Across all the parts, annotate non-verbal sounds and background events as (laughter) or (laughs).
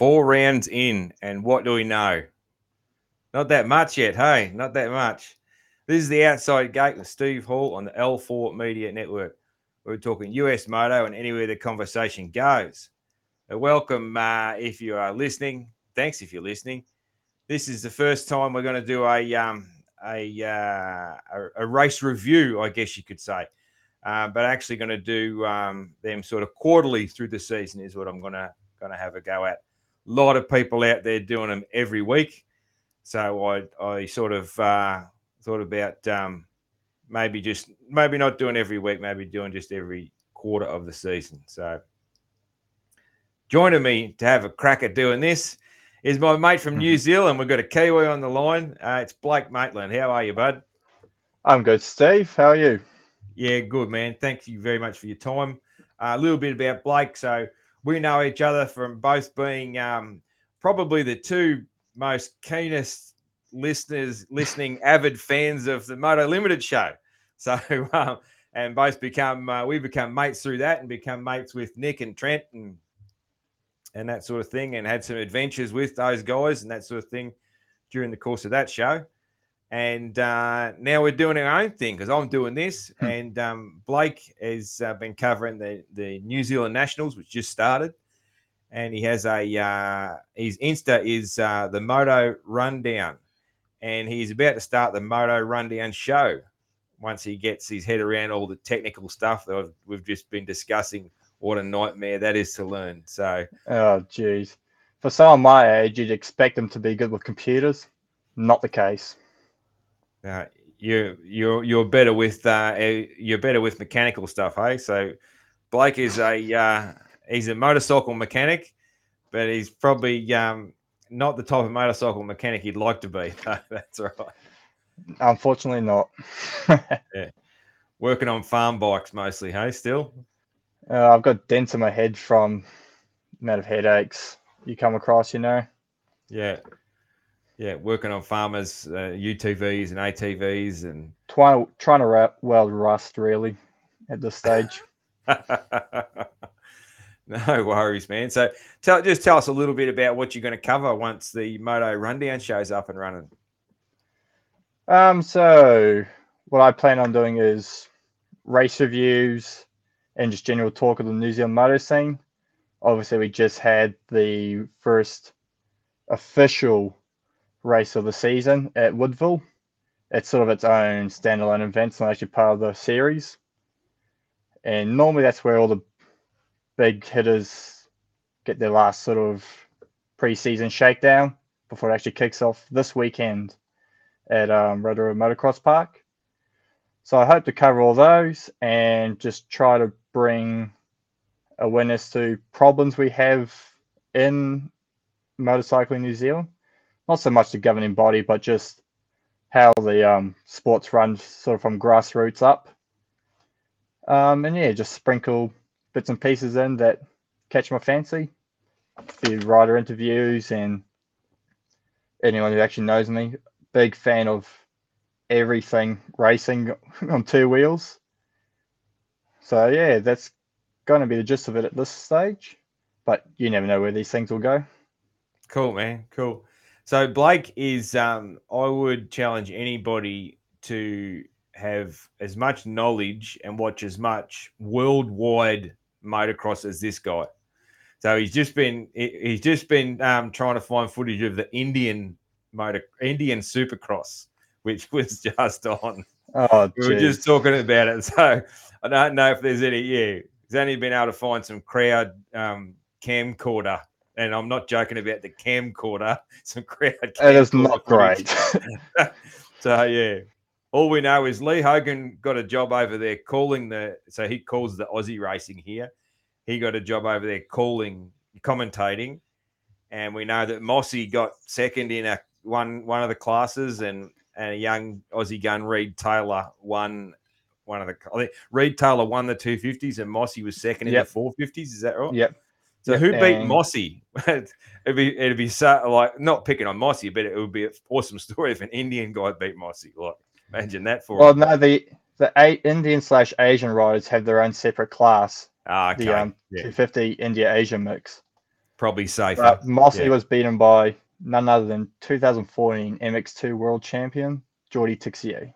Four rounds in, and what do we know? Not that much yet, hey, not that much. This is the outside gate with Steve Hall on the L4 Media Network. We're talking US Moto and anywhere the conversation goes. Welcome uh, if you are listening. Thanks if you're listening. This is the first time we're going to do a um, a, uh, a, a race review, I guess you could say, uh, but actually going to do um, them sort of quarterly through the season is what I'm going to going to have a go at. A lot of people out there doing them every week, so I I sort of uh, thought about um, maybe just maybe not doing every week, maybe doing just every quarter of the season. So joining me to have a crack at doing this is my mate from New mm-hmm. Zealand. We've got a Kiwi on the line. Uh, it's Blake Maitland. How are you, bud? I'm good, Steve. How are you? Yeah, good, man. Thank you very much for your time. Uh, a little bit about Blake. So we know each other from both being um, probably the two most keenest listeners, listening (laughs) avid fans of the Moto Limited show. So, (laughs) um, and both become uh, we become mates through that, and become mates with Nick and Trent and and that sort of thing, and had some adventures with those guys and that sort of thing during the course of that show. And uh, now we're doing our own thing because I'm doing this, hmm. and um, Blake has uh, been covering the the New Zealand Nationals, which just started, and he has a uh, his Insta is uh, the Moto Rundown, and he's about to start the Moto Rundown show once he gets his head around all the technical stuff that we've just been discussing. What a nightmare that is to learn. So, oh, geez, for someone my age, you'd expect them to be good with computers. Not the case. Uh, you you're you're better with uh, you're better with mechanical stuff, hey? So, Blake is a uh, he's a motorcycle mechanic, but he's probably um, not the type of motorcycle mechanic he'd like to be. (laughs) That's right. Unfortunately, not. (laughs) yeah, working on farm bikes mostly. Hey, still. Uh, I've got dents in my head from amount of headaches you come across. You know. Yeah. Yeah, working on farmers, uh, UTVs and ATVs, and trying trying to weld rust really at this stage. (laughs) No worries, man. So tell just tell us a little bit about what you're going to cover once the Moto Rundown show's up and running. Um, so what I plan on doing is race reviews and just general talk of the New Zealand moto scene. Obviously, we just had the first official race of the season at Woodville. It's sort of its own standalone event, it's not actually part of the series. And normally that's where all the big hitters get their last sort of preseason shakedown before it actually kicks off this weekend at um, Rotorua Motocross Park. So I hope to cover all those and just try to bring awareness to problems we have in motorcycling New Zealand. Not so much the governing body, but just how the um, sports run sort of from grassroots up. Um, and yeah, just sprinkle bits and pieces in that catch my fancy. A few rider interviews and anyone who actually knows me, big fan of everything racing (laughs) on two wheels. So yeah, that's going to be the gist of it at this stage. But you never know where these things will go. Cool, man. Cool. So Blake is um I would challenge anybody to have as much knowledge and watch as much worldwide motocross as this guy. So he's just been he's just been um, trying to find footage of the Indian motor Indian Supercross, which (laughs) was just on. Oh, we were just talking about it. (laughs) So I don't know if there's any. Yeah, he's only been able to find some crowd um, camcorder, and I'm not joking about the camcorder. (laughs) Some crowd. It is not great. (laughs) so yeah, all we know is Lee Hogan got a job over there calling the. So he calls the Aussie racing here. He got a job over there calling, commentating, and we know that Mossy got second in a one one of the classes, and and a young Aussie gun Reed Taylor won one of the. I think Reed Taylor won the two fifties, and Mossy was second in yep. the four fifties. Is that right? Yep. So who beat Mossy? (laughs) it'd be it'd be so like not picking on Mossy, but it would be an awesome story if an Indian guy beat Mossy. Like Imagine that for. Well, no, the the eight Indian slash Asian riders have their own separate class. Ah, okay. The um, yeah. 250 India Asia mix. probably safer. But Mossy yeah. was beaten by none other than 2014 MX2 World Champion Jordi Tixier.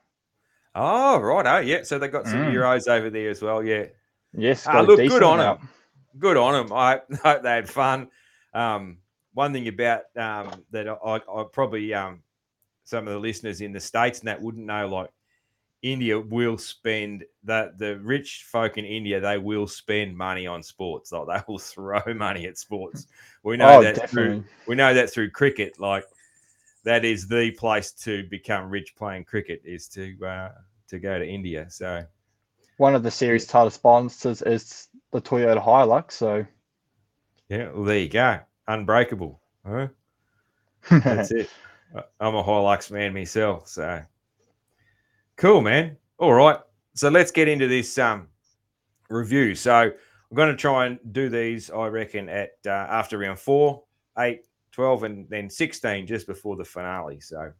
Oh, right. Oh, yeah. So they got some Mm. Euros over there as well. Yeah. Yes, Ah, look, good on him. Good on them. I (laughs) hope they had fun. Um, one thing about um, that I, I probably um, some of the listeners in the states and that wouldn't know, like India will spend the the rich folk in India. They will spend money on sports. Like they will (laughs) throw money at sports. We know Oh, that definitely. through we know that through cricket. Like that is the place to become rich playing cricket is to uh, to go to India. So One of the series title sponsors is the Toyota Hilux. So yeah, well there you go. Unbreakable. Huh? (laughs) That's it. I'm a Hilux man myself, so cool, man. All right, so let's get into this um review. So I'm going to try and do these, I reckon, at uh, after round four, eight, 12, and then 16 just before the finale. So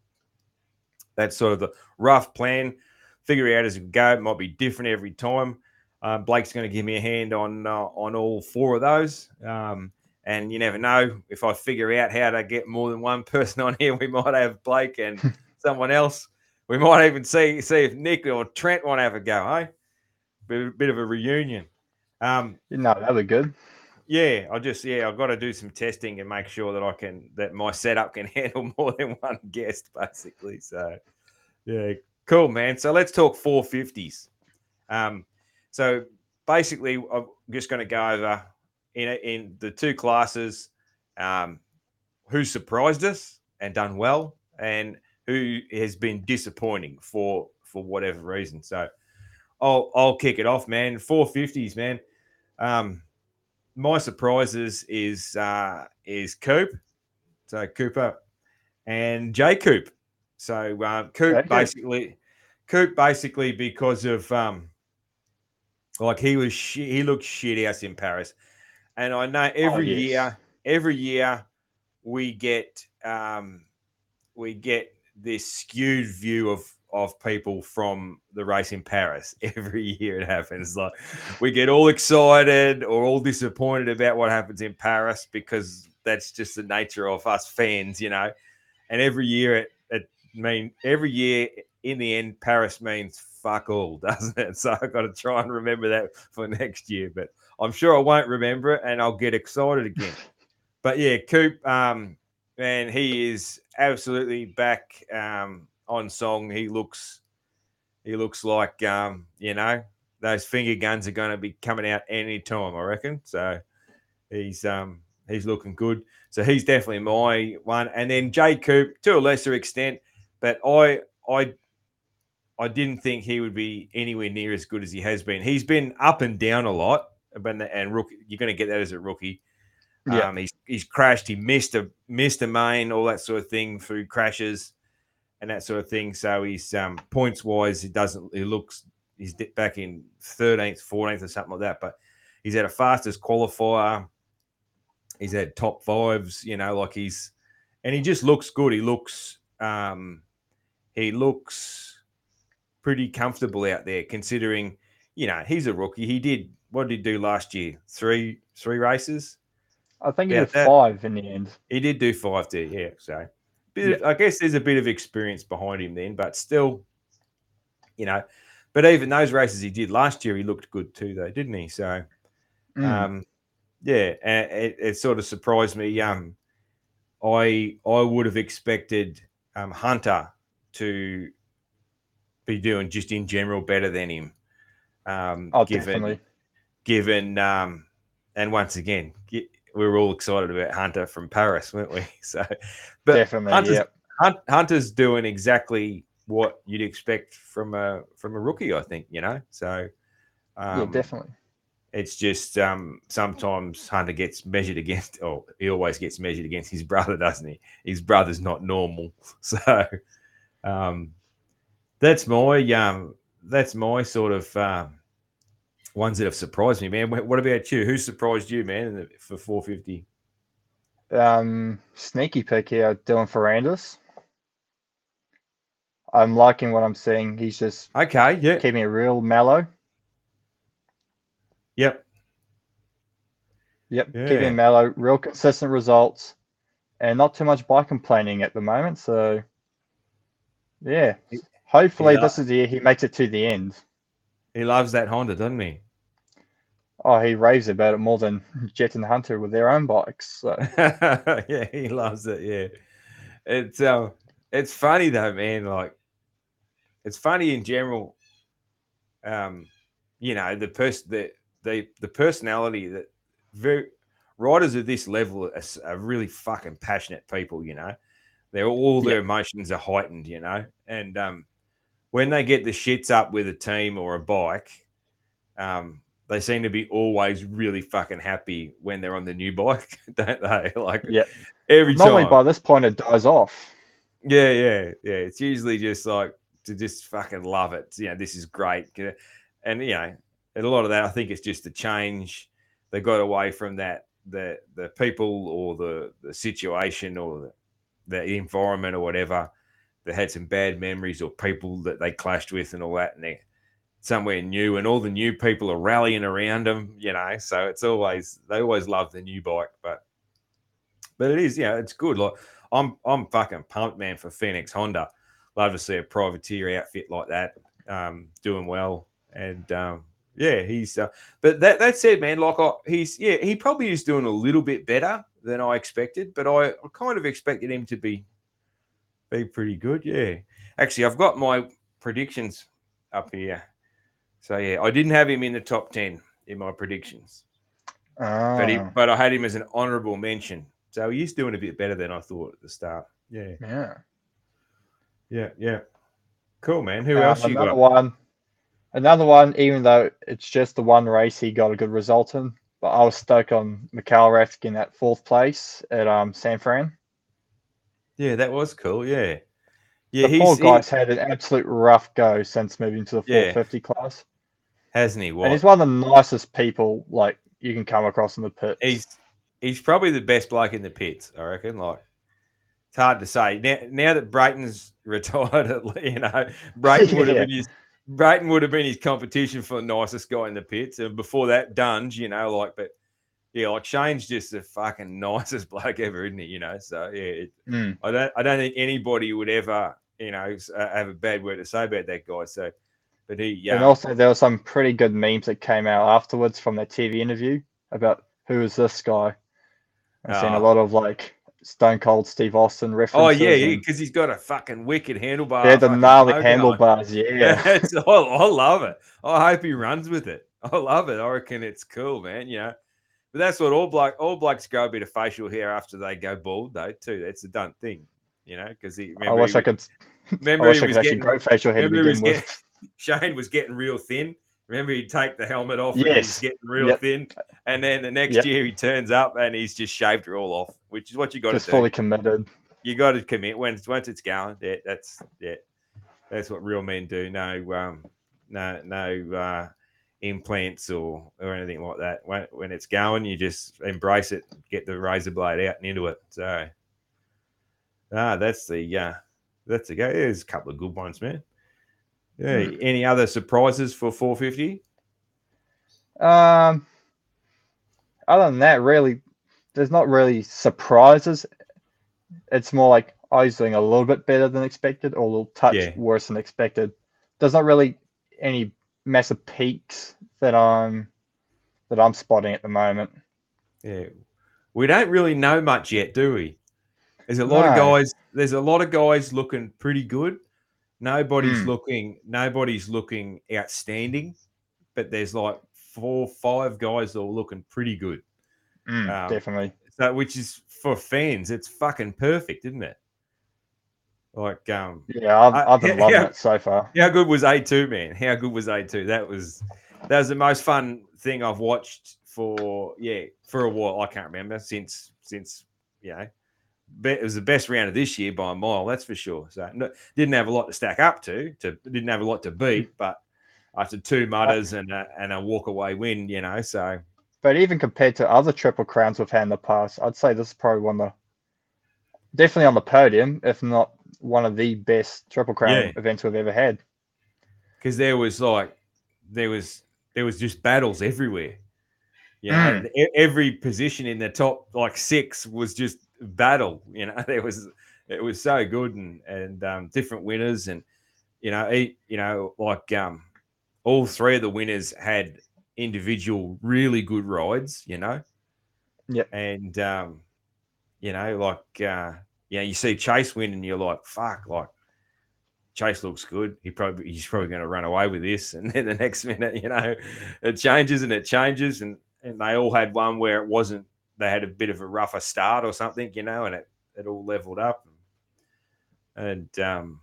that's sort of the rough plan. Figure out as we go. It might be different every time. Uh, Blake's going to give me a hand on uh, on all four of those. Um, and you never know if I figure out how to get more than one (laughs) person on here, we might have Blake and (laughs) someone else. We might even see see if Nick or Trent want to have a go, hey? Bit, bit of a reunion. Um, no, that'd be good. yeah, I just yeah, I've got to do some testing and make sure that I can that my setup can (laughs) handle more than one guest, basically. So yeah, cool, man. So let's talk 450s. Um, so basically, I'm just going to go over in in the two classes, um, who surprised us and done well, and who has been disappointing for for whatever reason. So I'll I'll kick it off, man. 450s, man. Um, my surprises is uh, is Coop, so Cooper, and J Coop. So uh, Coop basically, Coop basically because of um, like he was shi he looked shit ass in Paris, and I know every yes. year, every year we get um, we get this skewed view of of people from the race in Paris. (laughs) Every year it happens. Like we get all excited or all disappointed about what happens in Paris because that's just the nature of us fans, you know. And every year it, it mean every year in the end Paris means fuck all, (laughs) doesn't it? So I've got to try and remember that for next year. But I'm sure I won't remember it and I'll get excited again. but yeah, Coop, um, man, he is absolutely back um, on song. He looks, he looks like, um, you know, those finger guns are going to be coming out any time, I reckon. So he's, um, he's looking good. So he's definitely my one. And then Jay Coop to a lesser extent, but I, I, I didn't think he would be anywhere near as good as he has been. He's been up and down a lot, but and rookie, you're going to get that as a rookie. Yeah. Um, he's he's crashed. He missed a missed a main, all that sort of thing through crashes and that sort of thing. So he's um, points wise, he doesn't. He looks he's back in thirteenth, fourteenth, or something like that. But he's had a fastest qualifier. He's had top fives. You know, like he's and he just looks good. He looks um, he looks pretty comfortable out there, considering you know he's a rookie. He did what did he do last year? Three three races. I think he Yeah, did that- five in the end. He did do five there, yeah. So, bit of, I guess there's a bit of experience behind him then, but still, you know. But even those races he did last year, he looked good too, though, didn't he? So, Mm. um, yeah, it, it sort of surprised me. Um, I I would have expected um, Hunter to be doing just in general better than him. Um, oh, given definitely. given um and once again we were all excited about hunter from paris weren't we (laughs) so but definitely. Hunter's, Yeah. Hunt, hunter's doing exactly what you'd expect from a from a rookie i think you know so um, yeah, definitely. it's just um sometimes hunter gets measured against or he always gets measured against his brother doesn't he his brother's not normal (laughs) so um that's my um that's my sort of um ones that have surprised me man what about you who surprised you man for 450 Um, sneaky pick here, Dylan Ferrandis. I'm liking what I'm seeing. He's just okay yeah keeping it real mellow. yep Yep, Yeah. keeping mellow, real consistent results, and not too much bike complaining at the moment. So, yeah, hopefully he this is the year he makes it to the end. He loves that Honda, doesn't he? Oh, he raves about it more than Jett and Hunter with their own bikes. So, (laughs) yeah, he loves it. Yeah, it's um, it's funny though, man. Like, it's funny in general. Um, you know, the person, the the the personality that very riders of this level are, are really fucking passionate people. You know, they're all their emotions are heightened. You know, and um, when they get the shits up with a team or a bike, um, they seem to be always really fucking happy when they're on the new bike, (laughs) don't they? (laughs) Like yeah, every normally time. by this point it dies off. yeah, yeah, yeah. It's usually just like to just fucking love it. You know, this is great. And you know, and a lot of that I think it's just the change. They got away from that the the people or the the situation or the, the environment or whatever. They had some bad memories or people that they clashed with and all that, and they're somewhere new, and all the new people are rallying around them. You know, so it's always they always love the new bike, but but it is yeah, it's good. Like I'm I'm fucking pumped, man, for Phoenix Honda. Love to see a privateer outfit like that um, doing well, and um, yeah, he's. Uh, but that that said, man, like I, he's yeah, he probably is doing a little bit better than I expected, but I, I kind of expected him to be be pretty good. Yeah, actually, I've got my predictions up here. So yeah, I didn't have him in the top ten in my predictions, but he Ah, but I had him as an honourable mention. So he's doing a bit better than I thought at the start. Yeah, yeah. yeah, yeah. Cool, man. Who Um, else you another got? one, another one. Even though it's just the one race he got a good result in, but I was stoked on McElrath in that fourth place at um San Fran. Yeah, that was cool. Yeah, yeah. the poor He's he, guy's had an absolute rough go since moving to the Yeah. 450 class, hasn't he? What? and he's one of the nicest people like you can come across in the pits. he's he's probably the best bloke in the pits. I reckon. Like it's hard to say now. Now that Brayton's (laughs) retired, you know, Brayton (laughs) would have Yeah. been his. Brayton would have been his competition for the nicest guy in the pits, and before that, Dunge, you know, like, but yeah, like Shane's just the fucking (laughs) nicest bloke ever, isn't he? You know, so yeah, it, Mm. I don't, I don't think anybody would ever, you know, uh, have a bad word to say about that guy. So, but he, yeah, And also, there were some pretty good memes that came out afterwards from that TV interview about who is this guy. I've seen Ah. a lot of like Stone Cold Steve Austin references. oh yeah, yeah, because he's got a fucking wicked handlebar. yeah, the gnarly handlebars. Yeah, (laughs) It's, I, I love it. I hope he runs with it. I love it. I reckon it's cool, man. You know, but that's what all bloke all blokes grow a bit of facial hair after they go bald, though. Too, that's a done thing. You know, because he. I wish he I could. I Remember wish he I was (laughs) getting. facial hair Remember was getting. (laughs) Shane was getting real thin. Remember he'd take the helmet off and he's Yes. getting real Yep. thin, and then the next Yep. year he turns up and he's just shaved it all off, which is what you got to Just do. fully committed. you got to commit when once it's going. Yeah, that's yeah, that's what real men do. No, um, no, no uh, implants or or anything like that. When when it's going, you just embrace it, get the razor blade out and into it. So, ah, that's the uh, that's the go. There's a couple of good ones, man. Yeah. Any other surprises for 450? Um, other than that, really, there's not really surprises. It's more like I was doing a little bit better than expected, or a little touch Yeah. worse than expected. There's not really any massive peaks that I'm that I'm spotting at the moment. Yeah. We don't really know much yet, do we? There's a lot of guys, there's a lot of guys looking pretty good. Nobody's Mm. looking, nobody's looking outstanding, but there's like four, five guys that are looking pretty good. Um, Definitely. So which is for fans, it's fucking perfect, isn't it? Like, um, Yeah, I've, I've been loving it so far. how good was A2, man? How good was A2? That was that was the most fun thing I've watched for yeah, for a while. I can't remember since since you know. It was the best round of this year by a mile, that's for sure. So no, didn't have a lot to stack up to, to didn't have a lot to beat, (laughs) but after two mutters and a, and a walk away win, you know. So But even compared to other triple crowns we've had in the past, I'd say this is probably one of the definitely on the podium, if not one of the best triple crown Yeah. events we've ever had. because there was like there was there was just battles everywhere. You know, e- every position in the top like six was just battle. You know, (laughs) there was it was so good and and um, different winners and you know, he, you know, like um, all three of the winners had individual really good rides. You know, yeah, and um, you know, like uh, you know, you see Chase win and you're like, fuck, like Chase looks good. He probably he's probably going to run away with this, (laughs) and then the next minute, you know, it changes and it changes, and and they all had one where it wasn't. They had a bit of a rougher start or something, you know, and it it all leveled up, and um,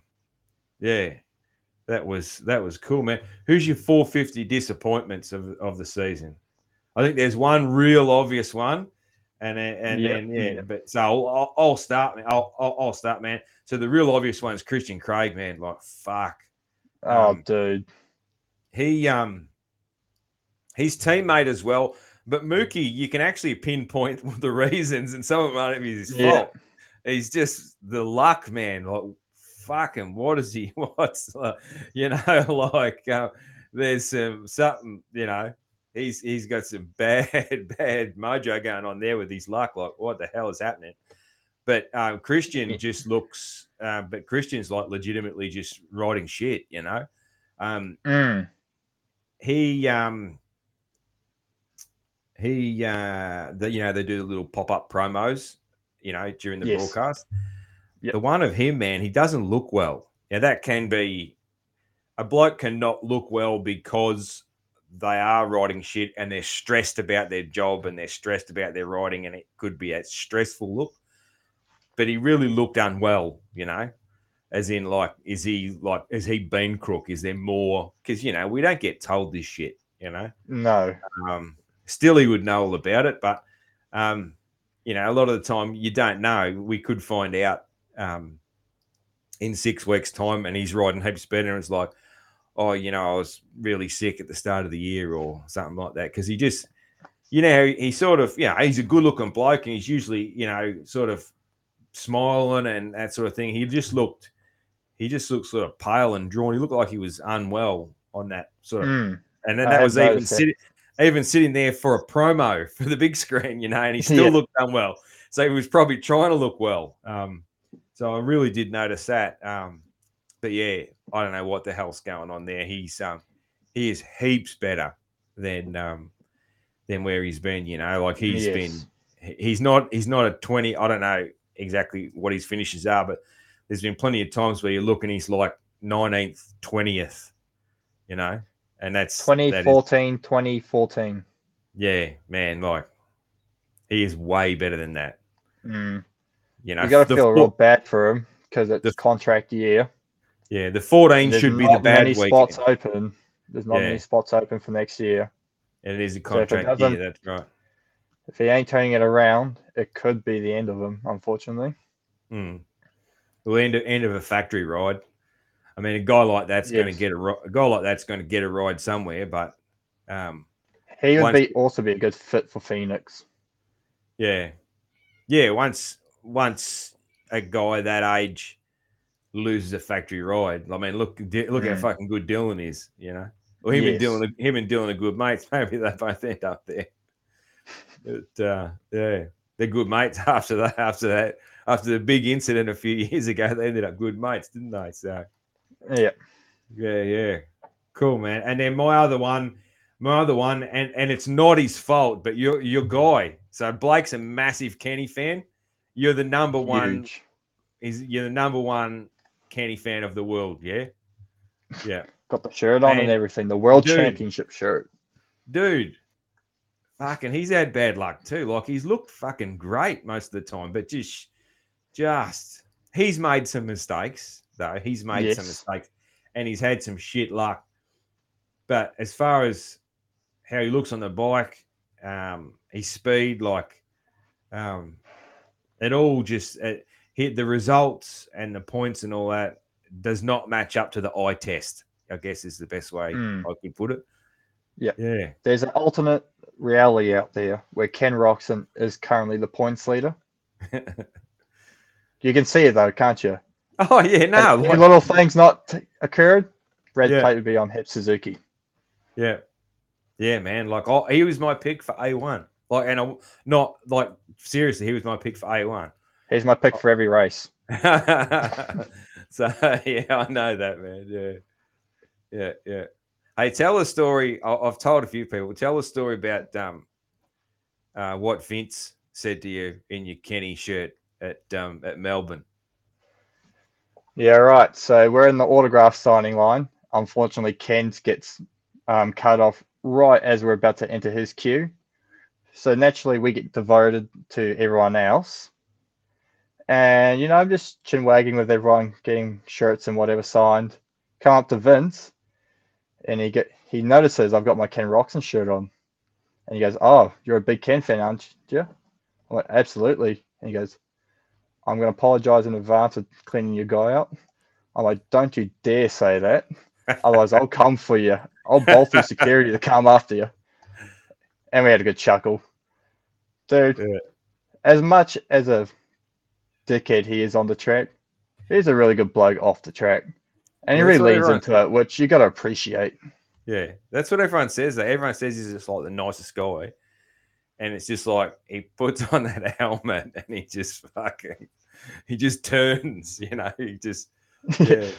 yeah, that was that was cool, man. Who's your 450 disappointments of of the season? I think there's one real obvious one, and then and Yeah, then yeah, but so I'll, I'll, start, man. I'll, I'll I'll start, man. So the real obvious one is Christian Craig, man. Like fuck, Oh, Um, dude. he um his teammate as well. But Mookie, you can actually pinpoint (laughs) the reasons, and some of it might be his Yeah. fault. He's just the luck, man. Like fucking, what is he? (laughs) What's uh, you know, (laughs) like uh, there's some something, you know. He's he's got some (laughs) bad bad mojo going on there with his luck. Like, what the hell is happening? But um, Christian just looks, uh, but Christian's like legitimately just riding shit, you know. Um, Mm. he um he uh the, you know they do the little pop-up promos you know during the Yes. broadcast Yep. the one of him man he doesn't look well now that can be a bloke cannot look well because they are writing shit and they're stressed about their job and they're stressed about their writing and it could be a stressful look. But he really looked unwell you know as in like is he like has he been crook? Is there more? Because you know we don't get told this shit you know? No. um still he would know all about it but um you know a lot of the time you don't know. We could find out um in six weeks time and he's riding heaps better and it's like oh you know i was really sick at the start of the year or something like that because he just you know he, he sort of you know he's a good looking bloke and he's usually you know sort of smiling and that sort of thing he just looked he just looked sort of pale and drawn he looked like he was unwell on that sort of Mm. and then I that was even sitting, even sitting there for a promo (laughs) for the big screen, you know, and he (laughs) still Yeah. looked unwell. So he was probably trying to look well. Um, so I really did notice that. Um, but yeah, I don't know what the hell's going on there. He's um, he is heaps better than um, than where he's been. You know, like he's Yes. been. He's not. He's not a twenty. I don't know exactly what his finishes are, but there's been plenty of times where you look and he's like nineteenth, twentieth. You know, and that's that is- 2014, 2014. yeah, man, like he is way better than that. Mm. You know, You got to feel real bad for him because it's the- contract year. Yeah, the 14 There's should be the bad many week. spots open. There's not Yeah. many spots open for next year. And it is a So contract year, that's right. If he ain't turning it around, it could be the end of him, unfortunately. Mm. Well, end of, end of a factory ride. I mean, a guy like that's going to get a a guy like that's going to get a ride somewhere, but um, He would Once- be also be a good fit for Phoenix. yeah, yeah. Once once a guy that age loses a factory ride, I mean, look look how fucking good Dylan is, you know. Well, him and Yes. Dylan, him and Dylan are good mates. (laughs) Maybe they both end up there. But uh, yeah, they're good mates (laughs) after that. After that, after the big incident a few (laughs) years ago, they ended up good mates, didn't they? So Yeah. yeah, yeah, cool, man. And then my other one, my other one, and and it's not his fault, but your your guy. So Blake's a massive Kenny fan. You're the number one. Huge. Is you're the number one Kenny fan of the world? Yeah, yeah, (laughs) Got the shirt on Man, and everything. The world dude. championship shirt. dude. Fucking, he's had bad luck too. Like he's looked fucking great most of the time, but just, just he's made some mistakes though. He's made some Yes. mistakes, and he's had some shit luck. But as far as how he looks on the bike, um, his speed, like, um, it all just it, hit the results and the points and all that does not match up to the eye test. I guess is the best way Mm. I could put it. Yeah. Yeah. There's an alternate reality out there where Ken Roczen is currently the points leader. (laughs) You can see it though, can't you? oh yeah, no, If like- little things not t- occurred, red Yeah. plate would be on HEP Suzuki. yeah, Yeah, man. Like, oh, he was my pick for A one. Like, and I'm not like seriously, he was my pick for A one. He's my pick for every race. (laughs) so yeah, I know that, man. Yeah, yeah, yeah. Hey, tell a story. I- I've told a few people. Tell a story about um, uh, what Vince said to you in your Kenny shirt at um at Melbourne. Yeah, right. So we're in the autograph signing line. Unfortunately, Ken's gets um, cut off right as we're about to enter his queue. So naturally, we get devoted to everyone else. And, you know, I'm just chin wagging with everyone, getting shirts and whatever signed. Come up to Vince, and he get he notices I've got my Ken Roczen shirt on. And he goes, Oh, you're a big Ken fan, aren't you? I'm like, Absolutely. And he goes, I'm going to apologize in advance of cleaning your guy out. I'm like, don't you dare say that. Otherwise, I'll (laughs) come for you. I'll bolt through security to come after you. And we had a good chuckle. Dude, as much as a dickhead he is on the track, he's a really good bloke off the track. And he really that's what leans everyone- into it, which you got to appreciate. Yeah, that's what everyone says. That everyone says he's just like the nicest guy, and it's just like he puts (laughs) on that helmet and he just fucking, he just turns. (laughs) You know, he just (laughs) yeah,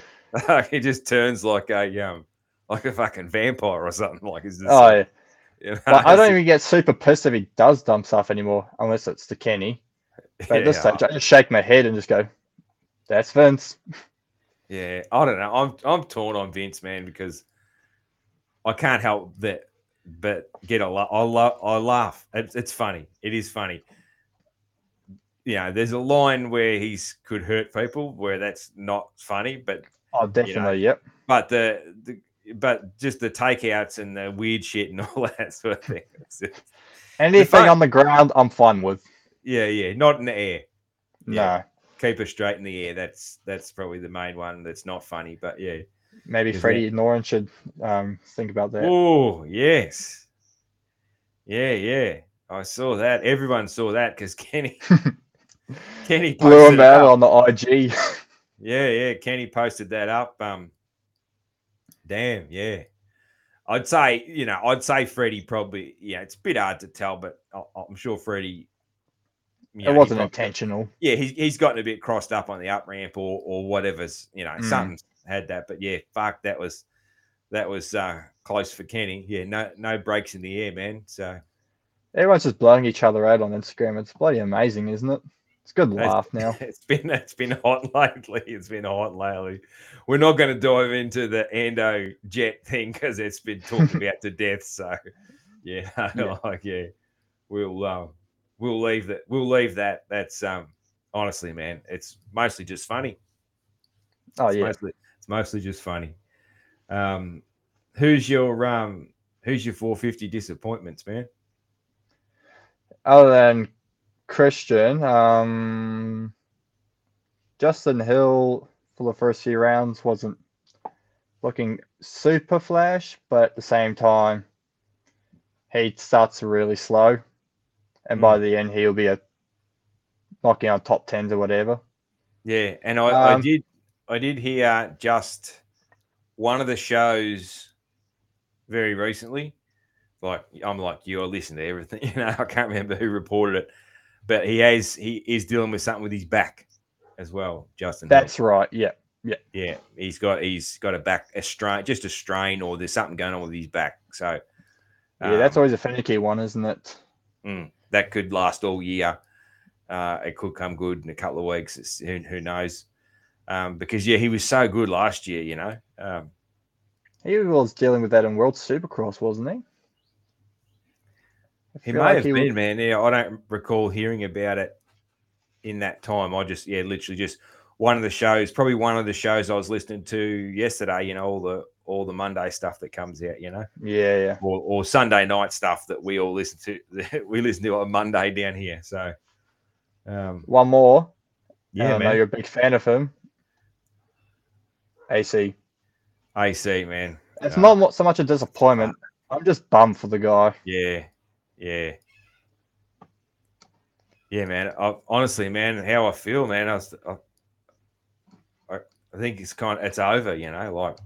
like, he just turns like a um, like a fucking vampire or something. Like he's just, oh, yeah. you know, I don't even get super pissed if he does dumb stuff anymore, unless it's to Kenny. But at this stage, I just shake my head and just go, that's Vince. Yeah, I don't know. I'm I'm torn on Vince, man, because I can't help that, but get a laugh. I love. I laugh. It's, it's funny. It is funny. You know, there's a line where he's could hurt people where that's not funny, but Oh, definitely. Yep. but the, the but just the takeouts and the weird shit and (laughs) all that sort of thing. Anything on the ground, I'm fine with. Yeah, yeah, not in the air. No, Yeah. Keep it straight in the air. That's that's probably the main one. That's not funny, but yeah. maybe Is Freddie Noren should um, think about that. Oh, yes. Yeah, yeah. I saw that. Everyone saw that because Kenny (laughs) Kenny Blew him out on the IG. (laughs) Yeah, yeah. Kenny posted that up. Um damn, yeah. I'd say, you know, I'd say Freddie probably, yeah, it's a bit hard to tell, but I, I'm sure Freddie you it know, he wasn't intentional. yeah, he's, he's gotten a bit crossed up on the up ramp or or whatever's, you know, Mm. something's had that. But yeah, fuck, that was that was uh close for Kenny. Yeah, no no breaks in the air, man. So Everyone's just blowing each other out on Instagram. It's bloody amazing, isn't it? It's a good It's- laugh now. (laughs) it's been it's been hot (laughs) lately. It's been hot lately. We're not going to dive into the Ando jet thing because it's been talked about to death. So yeah, (laughs) Yeah. like yeah, we'll um we'll leave that. We'll leave that. That's um honestly, man, it's mostly just funny. Oh It's yeah. mostly it's mostly just funny. Um, who's your um who's your 450 disappointments, man? Other than Christian, um, Justin Hill for the first few rounds wasn't looking super flash, but at the same time, he starts really slow, and by the end he'll be a knocking on top tens or whatever. Yeah, and I, I Um, did I did hear just one of the shows very recently. Like I'm like you, I listen to everything. (laughs) You know, I can't remember who reported it, but he has he is dealing with something with his back as well. Justin, Hill. That's right. Yeah. yeah, Yeah. he's got he's got a back a strain, just a strain, or there's something going on with his back. So Yeah, that's um, always a finicky one, isn't it? Mm, that could last all year. Uh, it could come good in a couple of weeks. It's, who, knows? Um, because yeah, he was so good last year. You know, um, He was dealing with that in World Supercross, wasn't he? He may like have he been, was- man. Yeah, I don't recall hearing about it in that time. I just yeah, literally just one of the shows, probably one of the shows I was listening to yesterday. You know, all the all the Monday stuff that comes out. You know, Yeah, yeah. or, or Sunday night stuff that we all listen to. (laughs) we listen to on Monday down here. So um, One more. yeah, I know man. you're a big fan of him. AC. AC man. It's Uh, not so much a disappointment. I'm just bummed for the guy. Yeah, yeah, yeah, man. I, honestly, man, how I feel, man. I, was, I, I, I think it's kind of it's over. You know, like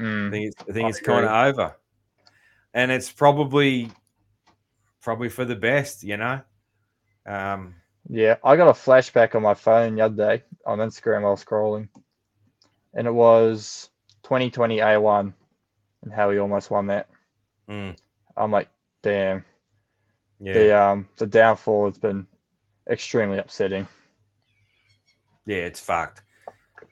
I Mm. think it's I think I it's kind of over. and it's probably probably for the best, you know. Um, Yeah, I got a flashback on my phone the other day on Instagram while scrolling, and it was 2020 A1 and how he almost won that. mm, I'm like, damn, yeah, the um the downfall has been extremely upsetting. yeah, it's fucked.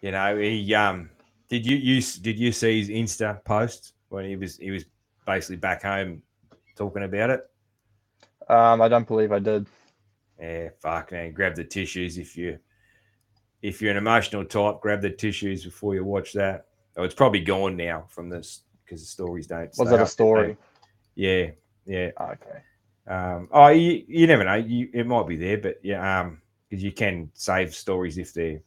You know, he um, did you you did you see his Insta post when he was he was basically back home talking about it? Um, I don't believe I did. Yeah, fuck man, grab the tissues if you if you're an emotional type, grab the tissues before you watch that. Oh, it's probably gone now from this because the stories don't. Was that a story? Yeah, yeah. Okay. Um, oh, you, you never know. You, it might be there, but yeah, um, because you can save stories if they're.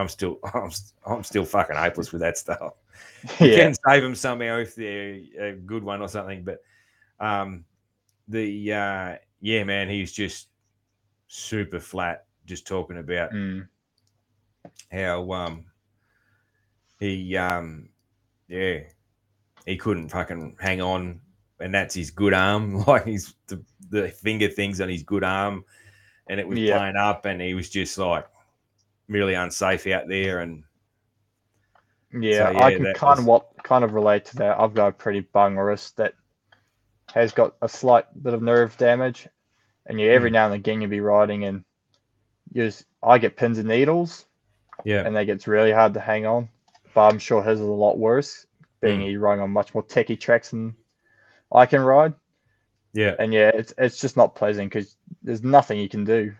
I'm still, (laughs) I'm, I'm still fucking hopeless with that stuff. (laughs) You yeah. can save them somehow if they're a good one or something. But um, the uh, yeah, man, he's just super flat, just talking about Mm. how um he um yeah he couldn't fucking hang on and that's his good arm (laughs) like he's the, the finger things on his good arm and it was Yeah. playing up and he was just like really unsafe out there and Yeah, So, I yeah, can kind was- of what kind of relate to that. I've got a pretty bung wrist that has got a slight bit of nerve damage, and you every Mm. now and again you'll be riding and you just I get pins and needles, yeah and that gets really hard to hang on. But I'm sure his is a lot worse, being Mm. he's riding on much more techie tracks than I can ride. yeah And yeah, it's it's just not pleasant because there's nothing you can do.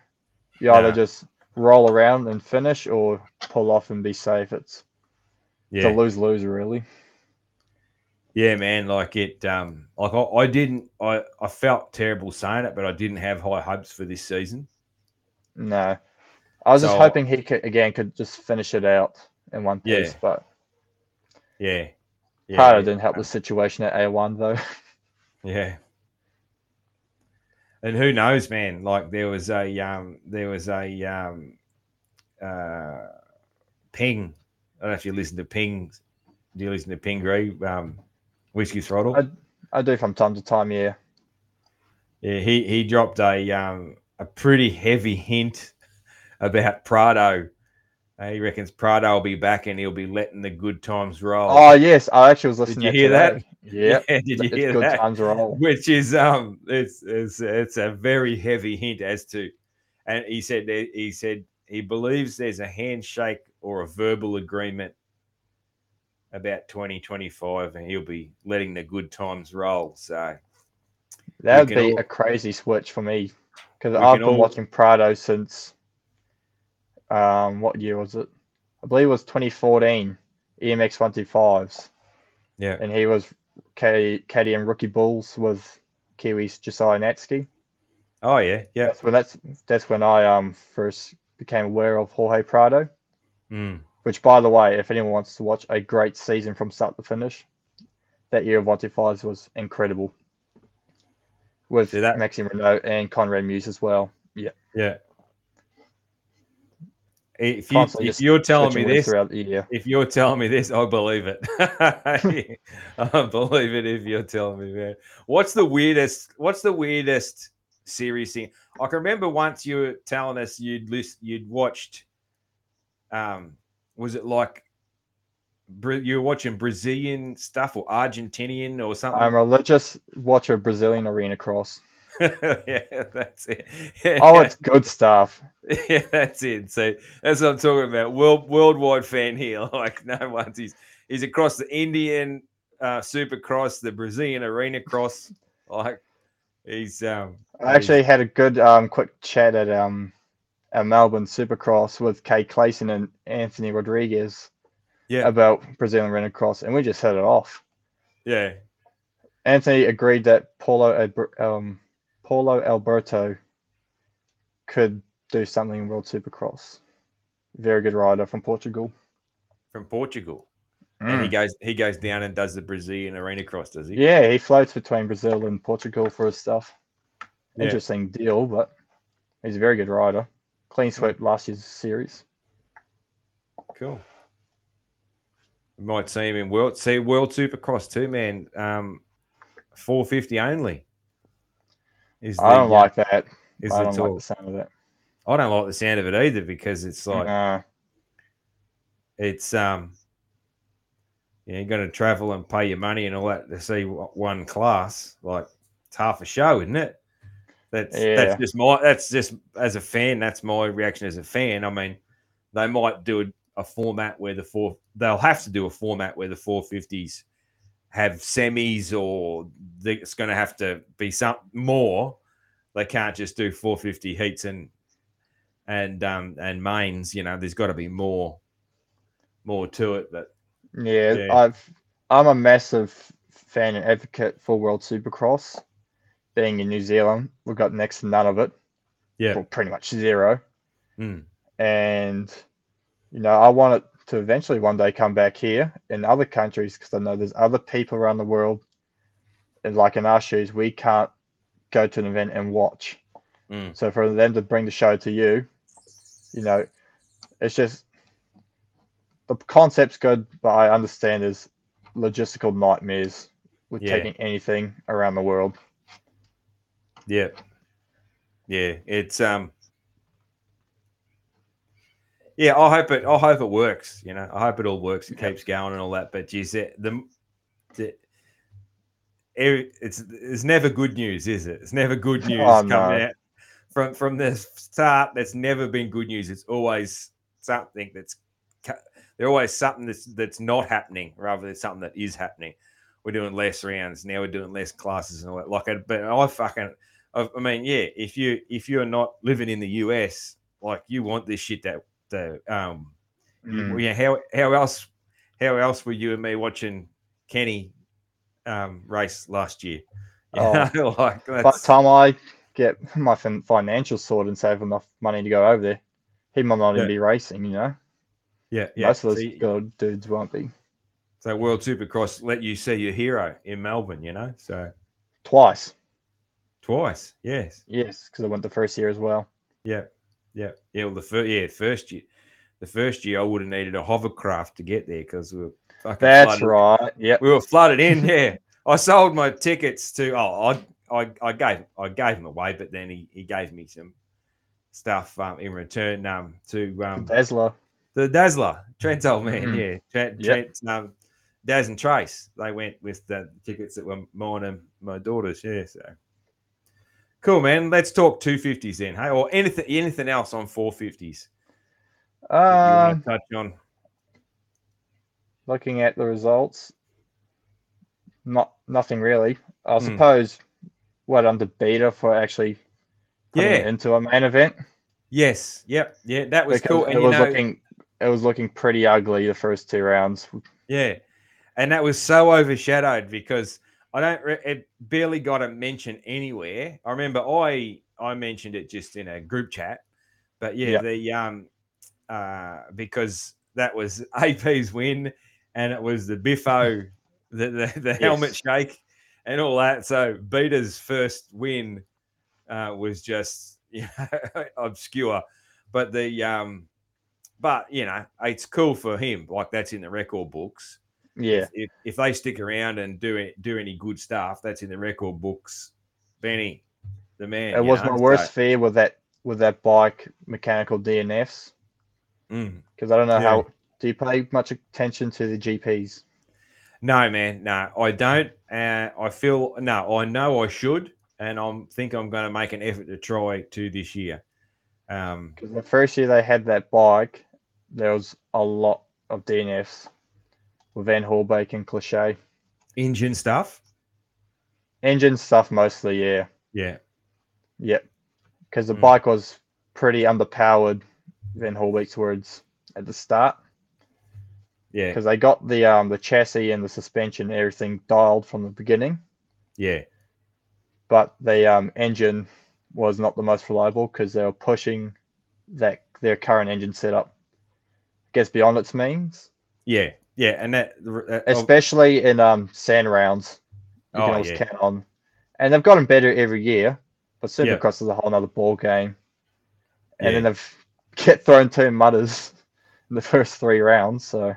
You either Nah. just roll around and finish, or pull off and be safe. It's it's yeah a lose lose really. yeah man like it um like I, I didn't i i felt terrible saying it but i didn't have high hopes for this season No, I was just hoping he could again could just finish it out in one Yeah. piece, but yeah yeah Prado didn't help the situation at A1 though. (laughs) Yeah. And who knows, man? Like there was a um there was a um uh ping. I don't know if you listen to Ping. Do you listen to Ping? Um Whiskey Throttle? I- I do from time to time, yeah. yeah, he he dropped a um a pretty heavy hint about Prado. He reckons Prado will be back and he'll be letting the good times roll. Oh yes, I actually was listening. To you to hear that? Yep. (laughs) Yeah, did you it's hear good that? times roll. which is um it's it's it's a very heavy hint as to and he said that he said he believes there's a handshake or a verbal agreement about 2025 and he'll be letting the good times roll so That would be all- a crazy switch for me because I've been all- watching Prado since um what year was it? I believe it was 2014 EMX 125s, yeah and he was caddy and rookie bulls with Kiwis Josiah Natzke. oh yeah yeah That's when that's that's when I um first became aware of Jorge Prado. Mm. Which, by the way, if anyone wants to watch a great season from start to finish, that year of 125s was incredible. With that- Maxime Renaux and Conrad Mewse as well. Yeah. yeah if you, if you're telling me this the if you're telling me this, I believe it. (laughs) I believe it if you're telling me, man. What's the weirdest? What's the weirdest series thing? I can remember once you were telling us you'd list, you'd watched. Um, was it like you were watching Brazilian stuff or Argentinian or something? I'm a religious watcher Brazilian arena cross. (laughs) yeah, that's it. Oh, (laughs) it's good stuff. Yeah, that's it. So that's what I'm talking about. World worldwide fan here. (laughs) Like no one's he's he's across the Indian uh supercross, the Brazilian arena cross. Like he's um I actually had a good um quick chat at um at Melbourne Supercross with Kay Clayson and Anthony Rodriguez yeah, about Brazilian arena cross, and we just hit it off. yeah, Anthony agreed that Paulo Alber- um, Paulo Alberto could do something in World Supercross. Very good rider from Portugal. from Portugal. And he goes he goes down and does the Brazilian arena cross, does he? Yeah, he floats between Brazil and Portugal for his stuff. Yeah. Interesting deal, but he's a very good rider. Clean sweep last year's series. Cool. We might see him in World see World Supercross too, man. Um 450 only. Is I don't the, uh, like that. is I don't like the sound of that. I don't like the sound of it either because it's like No. it's um you you're going to travel and pay your money and all that to see one class like it's half a show isn't it that's Yeah. that's just my that's just as a fan that's my reaction as a fan i mean they might do a, a format where the four they'll have to do a format where the 450s have semis or it's going to have to be some more they can't just do 450 heats and and um and mains you know there's got to be more more to it but Yeah, Yeah. I've I'm a massive fan and advocate for World Supercross. Being in New Zealand, we've got next to none of it. yeah Well, pretty much zero. Mm. And you know, I want it to eventually one day come back here in other countries because I know there's other people around the world, and like in our shoes, we can't go to an event and watch. Mm. So for them to bring the show to you, you know, it's just the concept's good, but I understand there's logistical nightmares with Yeah. taking anything around the world. Yeah. Yeah. It's um Yeah, I hope it I hope it works, you know. I hope it all works, it Yeah. keeps going and all that. But geez, it- the the it's it's never good news, is it? It's never good (laughs) oh, news Oh, coming no. out from from the start. That's never been good news. It's always something that's there's always something that's that's not happening rather than something that is happening. We're doing less rounds now. We're doing less classes and all that. Like, I- but I fucking, I, I mean, yeah. If you if you're not living in the US, like you want this shit that the um Mm. yeah, how how else how else were you and me watching Kenny um race last year? You (laughs) Oh. know, like By the time I get my fin- financial sorted and save enough money to go over there, he might not Yeah. even be racing. You know, yeah, yeah. most of those See, good dudes won't be. so World Supercross let you see your hero in Melbourne, you know. So Twice, twice, yes, yes, because I went the first year as well. yeah, yeah, yeah. Well, the first yeah, first year, the first year I would have needed a hovercraft to get there because we were fucking That's flooded. right. Yep. we were flooded in. (laughs) Yeah, I sold my tickets to. Oh, I, I, I gave, I gave him away, but then he, he gave me some stuff um, in return um, to um, Dazzler. the Dazzler, Trent's old man. Mhm. Yeah, Trent, Yep. Trent, um, Daz and Trace. They went with the tickets that were mine and my daughter's. Yeah, so cool, man. Let's talk two fifties then, hey, or anything, anything else on four fifties that you Um, to touch on? looking at the results, not nothing really. I Hmm. suppose what under beta for actually it Yeah. into a main event Yes, yep, yeah, that was because cool. it And you was know, looking it was looking pretty ugly the first two rounds. Yeah, and that was so overshadowed because I don't. Re- it barely got a mention anywhere. I remember I I mentioned it just in a group chat, but yeah, Yeah. the um uh because that was (laughs) AP's win, and it was the Biffo (laughs) the the, the helmet shake and all that. So Beta's first win uh, was just (laughs) you know, obscure, but the um but you know it's cool for him. Like that's in the record books Yeah, if, if, they stick around and do it, do any good stuff, that's in the record books. Benny, the man. it was know, my worst so- fear with that with that bike mechanical DNFs Mm. because I don't know Yeah. how. Do you pay much attention to the GPs? No, man, no, I don't. Uh, I feel no, I know I should, and I'm think I'm going to make an effort to try to this year. Um, Because the first year they had that bike, there was a lot of DNFs with Van Horebeek and Cliche. engine stuff. Engine stuff mostly, yeah. Yeah, Yep. Because the Mm. bike was pretty underpowered, Van Horebeek's words, at the start. yeah, Because they got the um the chassis and the suspension and everything dialed from the beginning, yeah, but the um engine was not the most reliable because they were pushing that their current engine setup, I guess beyond its means. yeah, yeah, and that uh, especially in um sand rounds. You Oh, can always yeah. count on, and they've gotten better every year. But Yeah. Supercross is a whole nother ball game, and then they've (laughs) get thrown two mudders in the first three rounds. So,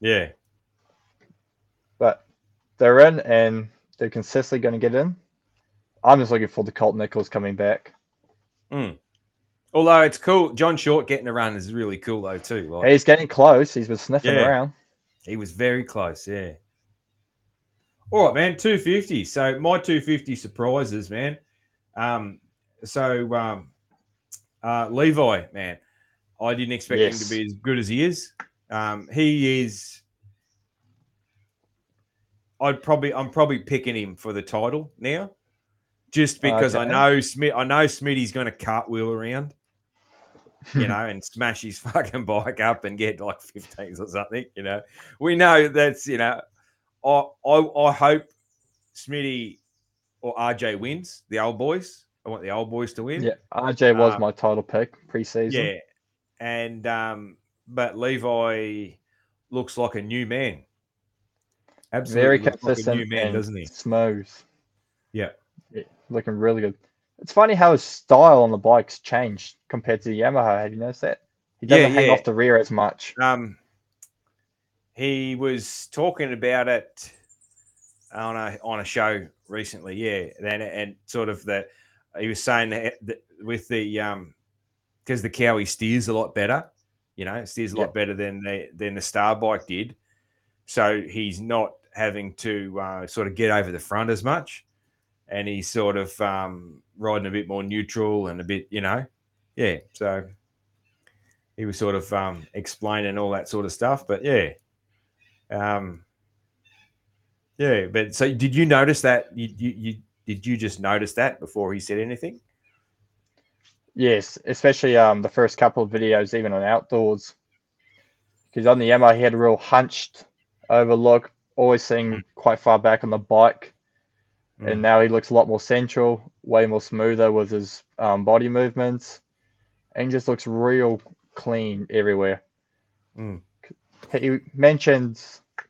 yeah, but they're in, and they're consistently going to get in. I'm just looking for the Colt Nichols coming back. Mm. Although it's cool, John Short getting a run is really cool though too. Like, He's getting close. He's been sniffing Yeah. around. he was very close. Yeah. All right, man. Two fifty. So my two fifty surprises, man. Um, so um, uh, Levi, man, I didn't expect him Yes. to be as good as he is. Um, he is. I'd probably, I'm probably picking him for the title now, just because I Okay. know Smith. I know Smitty's going to cartwheel around, you (laughs) know, and smash his (laughs) fucking bike up and get like 15s or something. You know, we know that's you know. I I, I hope Smitty or RJ wins the old boys. I want the old boys to win. Yeah, RJ was Uh, my title pick preseason. Yeah. And um, but Levi looks like a new man. Absolutely Very looks like a consistent new man, doesn't he? smooth. Yeah. Yeah, looking really good. It's funny how his style on the bike's changed compared to the Yamaha. Have you noticed that? He doesn't hang yeah. off the rear as much. Um he was talking about it on a on a show recently, yeah. Then and sort of that he was saying that, that with the um because the Cowie steers a lot better, you know, steers a lot Yep. better than the than the Star bike did. So he's not having to uh, sort of get over the front as much, and he's sort of um, riding a bit more neutral and a bit, you know, yeah. So he was sort of um, explaining all that sort of stuff, but yeah, um, yeah. But so did you notice that? You, you, you did you just notice that before he said anything? Yes, especially um the first couple of videos, even on outdoors. Because on the Yamaha, he had a real hunched overlook, always seeing Mm. quite far back on the bike. Mm. And now he looks a lot more central, way more smoother with his um, body movements, and just looks real clean everywhere. Mm. He mentioned, I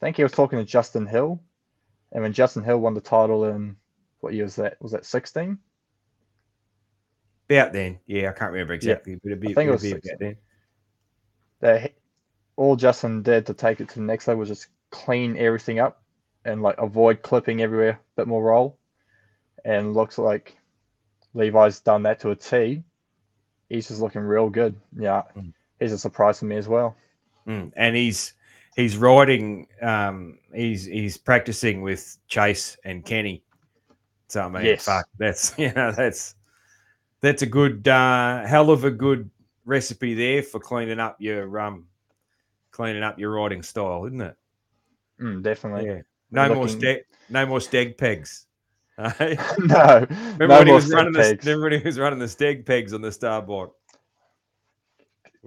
think he was talking to Justin Hill, and when Justin Hill won the title in what year was that? Was that 16? About then, yeah, I can't remember exactly, but it'd be, think it was about then. that all Justin did to take it to the next level was just clean everything up and like avoid clipping everywhere, bit more roll. And looks like Levi's done that to a T. He's just looking real good. Yeah, Mm. he's a surprise to me as well. Mm, and he's he's riding um he's he's practicing with Chase and Kenny. So I mean Yes. fuck that's (laughs) you know that's that's a good uh hell of a good recipe there for cleaning up your um cleaning up your riding style, isn't it? Mm, definitely. Yeah. No more looking- steg no more steg pegs. Hey? no, Remember no when he more was running the remember he was running the steg pegs on the starboard.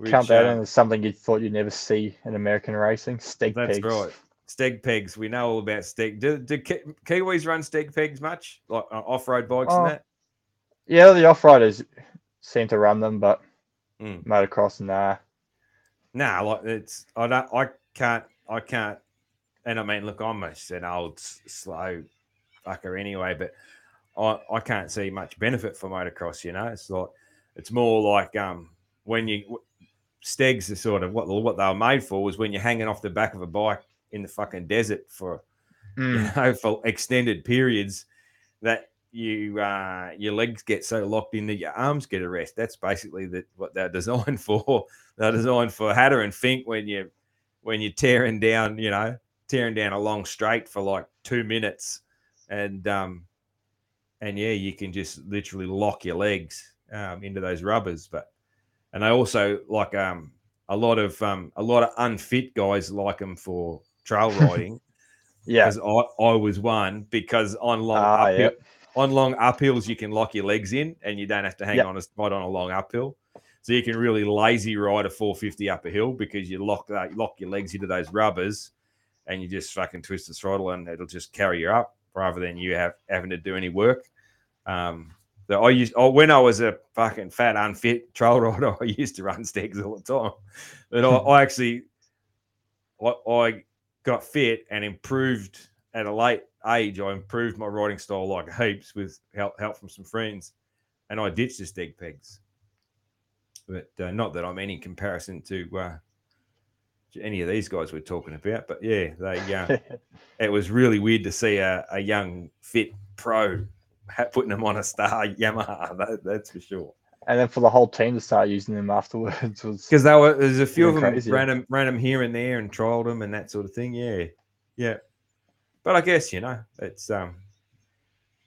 Count that uh, in as something you thought you'd never see in American racing. Steg That's pegs. right. Steg pegs. We know all about steg. Do, do Ki- Kiwis run steg pegs much? Like uh, off road bikes Oh, and that? Yeah, the off-riders seem to run them, but Mm. motocross, nah. Nah, like it's I don't I can't I can't and I mean look I'm just an old slow fucker anyway, but I, I can't see much benefit for motocross, you know. It's like it's more like um when you stegs are sort of what what they were made for was when you're hanging off the back of a bike in the fucking desert for you Mm, know, for extended periods that you uh your legs get so locked in that your arms get a rest. That's basically that what they're designed (laughs) for. They're designed for Hatter and Fink when you when you're tearing down, you know, tearing down a long straight for like two minutes and um and yeah, you can just literally lock your legs um into those rubbers. But and I also like um a lot of um a lot of unfit guys like them for trail (laughs) riding yeah. because I, I was one because on long Ah, uphill, yep. on long uphills you can lock your legs in and you don't have to hang Yep. on a spot on a long uphill. So you can really lazy ride a 450 up a hill because you lock that you lock your legs into those rubbers and you just fucking twist the throttle and it'll just carry you up rather than you have having to do any work. Um, I used oh, when I was a fucking fat unfit trail (laughs) rider, I used to run stegs all the time. But I, I actually I, I got fit and improved at a late age. I improved my riding style like heaps with help help from some friends, and I ditched the steg pegs. But uh, not that I'm any comparison to uh, any of these guys we're talking about. But yeah, they uh, (laughs) it was really weird to see a, a young fit pro putting them on a star (laughs) Yamaha. That, that's for sure. and then for the whole team to start using them afterwards was Because they were there's a few of them crazier. ran them ran them here and there and trialed them and that sort of thing. Yeah, yeah. But I guess you know it's um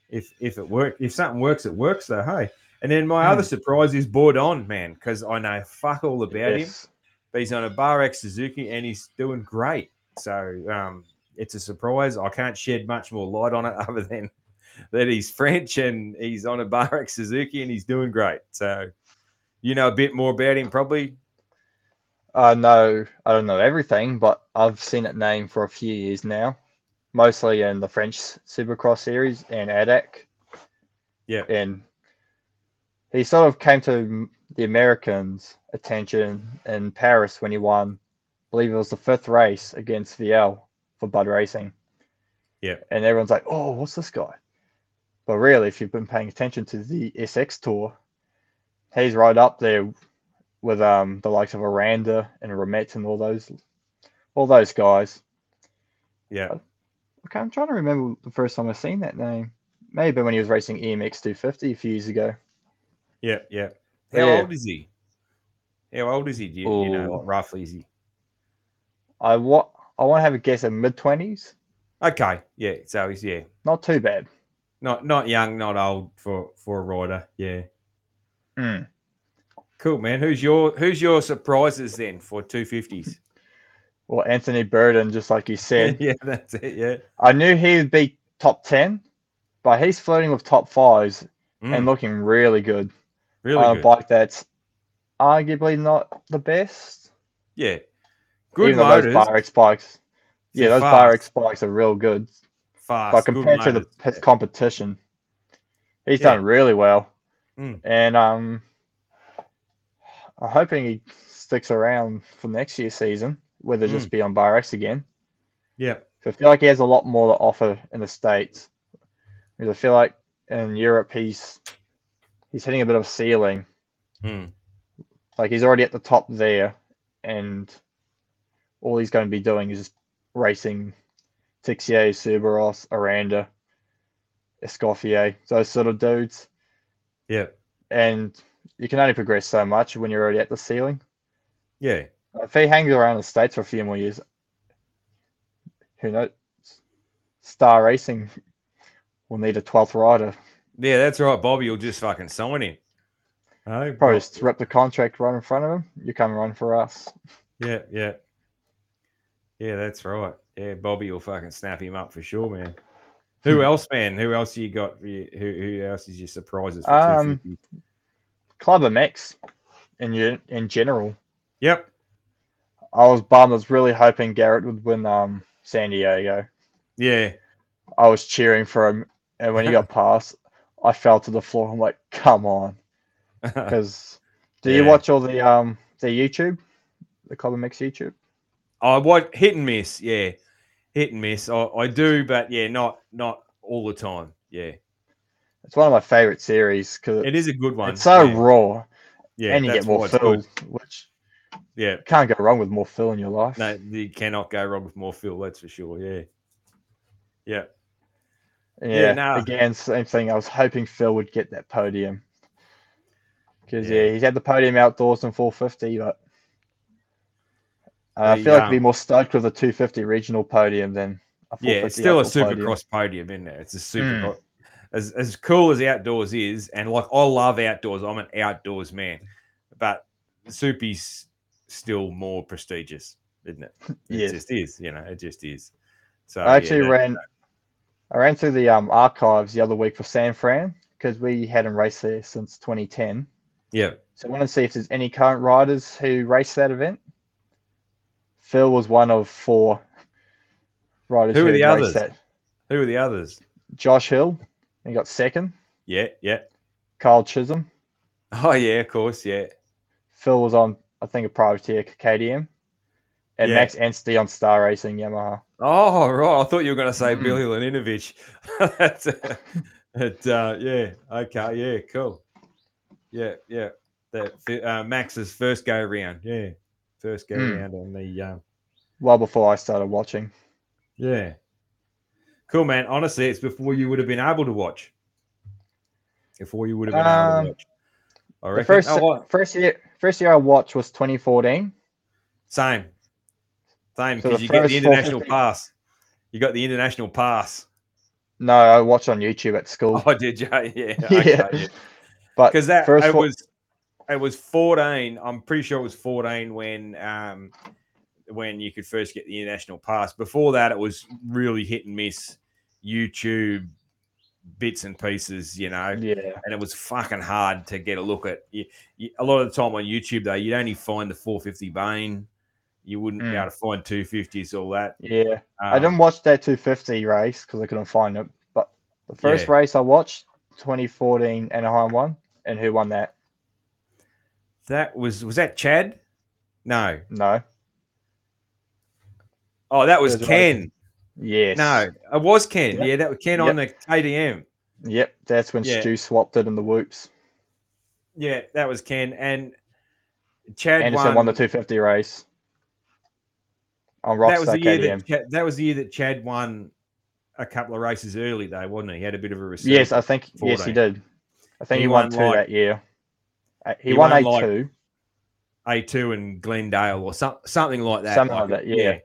if if it work if something works, it works though. Hey. And then my other Hmm. surprise is Bourdon, man, because I know fuck all about him. But he's on a Bar X Suzuki and he's doing great. So um, it's a surprise. I can't shed much more light on it (laughs) other than that he's French and he's on a Bar X Suzuki and he's doing great. So you know a bit more about him, probably. I know I don't know everything, but I've seen it named for a few years now, mostly in the French Supercross series and ADAC. Yeah. And he sort of came to the Americans' attention in Paris when he won, I believe it was the fifth race against VL for Bud Racing. Yeah. And everyone's like, oh, what's this guy? But really, if you've been paying attention to the SX tour, he's right up there with um the likes of Aranda and Ramette and all those all those guys. Yeah. Okay, I'm trying to remember the first time I've seen that name. Maybe when he was racing EMX 250 a few years ago. Yeah. Yeah. How Yeah. old is he? How old is he? Do you, you know, what roughly is he? I what I want to have a guess at mid 20s. Okay. Yeah. So he's yeah. Not too bad. Not not young, not old for for a rider. Yeah. Hmm. Cool, man. Who's your who's your surprises then for two fifties? (laughs) Well, Anthony Bourdon, just like you said, (laughs) yeah, that's it. Yeah. I knew he would be top 10, but he's flirting with top fives Mm, and looking really good really on good. a bike that's arguably not the best. Yeah. Good even motors. those Bar X bikes. Yeah, those fast. Bikes are real good. fast. but compared to the motors. competition, he's Yeah. done really well. Mm. And um, I'm hoping he sticks around for next year's season, whether Mm. just be on Bar X again. Yeah. So I feel like he has a lot more to offer in the states. Because I feel like in Europe he's he's hitting a bit of ceiling. Mm. Like he's already at the top there, and all he's going to be doing is racing Tixier, Soubeyras, Aranda, Escoffier, those sort of dudes. Yeah. And you can only progress so much when you're already at the ceiling. Yeah. If he hangs around the States for a few more years, who knows? Star Racing will need a 12th rider. Yeah, that's right. Bobby You'll just fucking sign him. Oh, Probably just rip the contract right in front of him. You come run for us. Yeah, yeah. Yeah, that's right. Yeah, Bobby will fucking snap him up for sure, man. Who Hmm. else, man? Who else you got? for you- Who, who else is your surprises Um, 250? Club MX in in general. Yep. I was bummed. I was really hoping Garrett would win um, San Diego. Yeah. I was cheering for him, and when he got (laughs) past, I fell to the floor. I'm like, come on, (laughs) because do you watch all the um the YouTube, the Club MX YouTube? I what hit and miss, yeah, hit and miss. I, I do, but yeah, not not all the time. Yeah, It's one of my favorite series because it is a good one. it's so yeah, raw, yeah, and you get more Phil, which Yeah, can't go wrong with more Phil in your life. no, you cannot go wrong with more Phil. That's for sure. Yeah, yeah, yeah, yeah, again, same thing. I was hoping Phil would get that podium because Yeah. yeah. he's had the podium outdoors in 450, but uh, I feel like I'd be more stoked with a 250 regional podium than a 450 yeah. It's still a outdoor podium. supercross podium, isn't it? It's a super. Mm. As as cool as outdoors is, and like I love outdoors. I'm an outdoors man, but Soupy's still more prestigious, isn't it? It Yes. just is. You know, it just is. So I yeah, actually that- ran, I ran through the um, archives the other week for San Fran because we hadn't raced there since 2010. Yeah. So I want to see if there's any current riders who raced that event. Phil was one of four riders Who are the others? raced that. Who are the others? Josh Hill, he got second. Yeah, yeah. Kyle Chisholm. Oh yeah, of course, yeah. Phil was on, I think, a privateer KTM. And Yeah. Max Anstie on Star Racing Yamaha. Oh right, I thought you were going to say Mm. Billy Laninovich. (laughs) That's it. Uh, yeah. Okay. Yeah. Cool. Yeah. Yeah. That uh, Max's first go round. Yeah. First go Mm. round on the um, well before I started watching. Yeah. Cool, man. Honestly, it's before you would have been able to watch. Before you would have been able Um, to watch. I reckon. first Oh, first year first year I watched was 2014. Same. Same, because the you get the international 450 (laughs) pass. You got the international pass. No, I watched on YouTube at school. Oh, did you? (laughs) Yeah. (laughs) Yeah. Okay. but Because that it four- was it was 14. I'm pretty sure it was 14 when um when you could first get the international pass. Before that, it was really hit and miss YouTube bits and pieces, you know. yeah, and it was fucking hard to get a look at. You, you, a lot of the time on YouTube, though, you'd only find the 450 Bane. You wouldn't be Mm. able to find 250s, all that. yeah. I Um, didn't watch that 250 race because I couldn't find it. But the first Yeah. race I watched, 2014 Anaheim one, and who won that? That was was that Chad? No. No. Oh, that was was Ken. Yes. No, it was Ken. Yep. Yeah, that was Ken on the KTM. Yep. That's when Yeah. Stu swapped it in the whoops. Yeah, that was Ken. And Chad Anderson won. won the 250 race on that was the year KTM. that Chad, that was the year that Chad won a couple of races early, though, wasn't he? He had a bit of a resurgence. Yes, I think yes he did. I think He he, won, won, two like- that year. Uh, He, he won won, A like, two. A2 and Glendale or some, something like that. Something like that, yeah.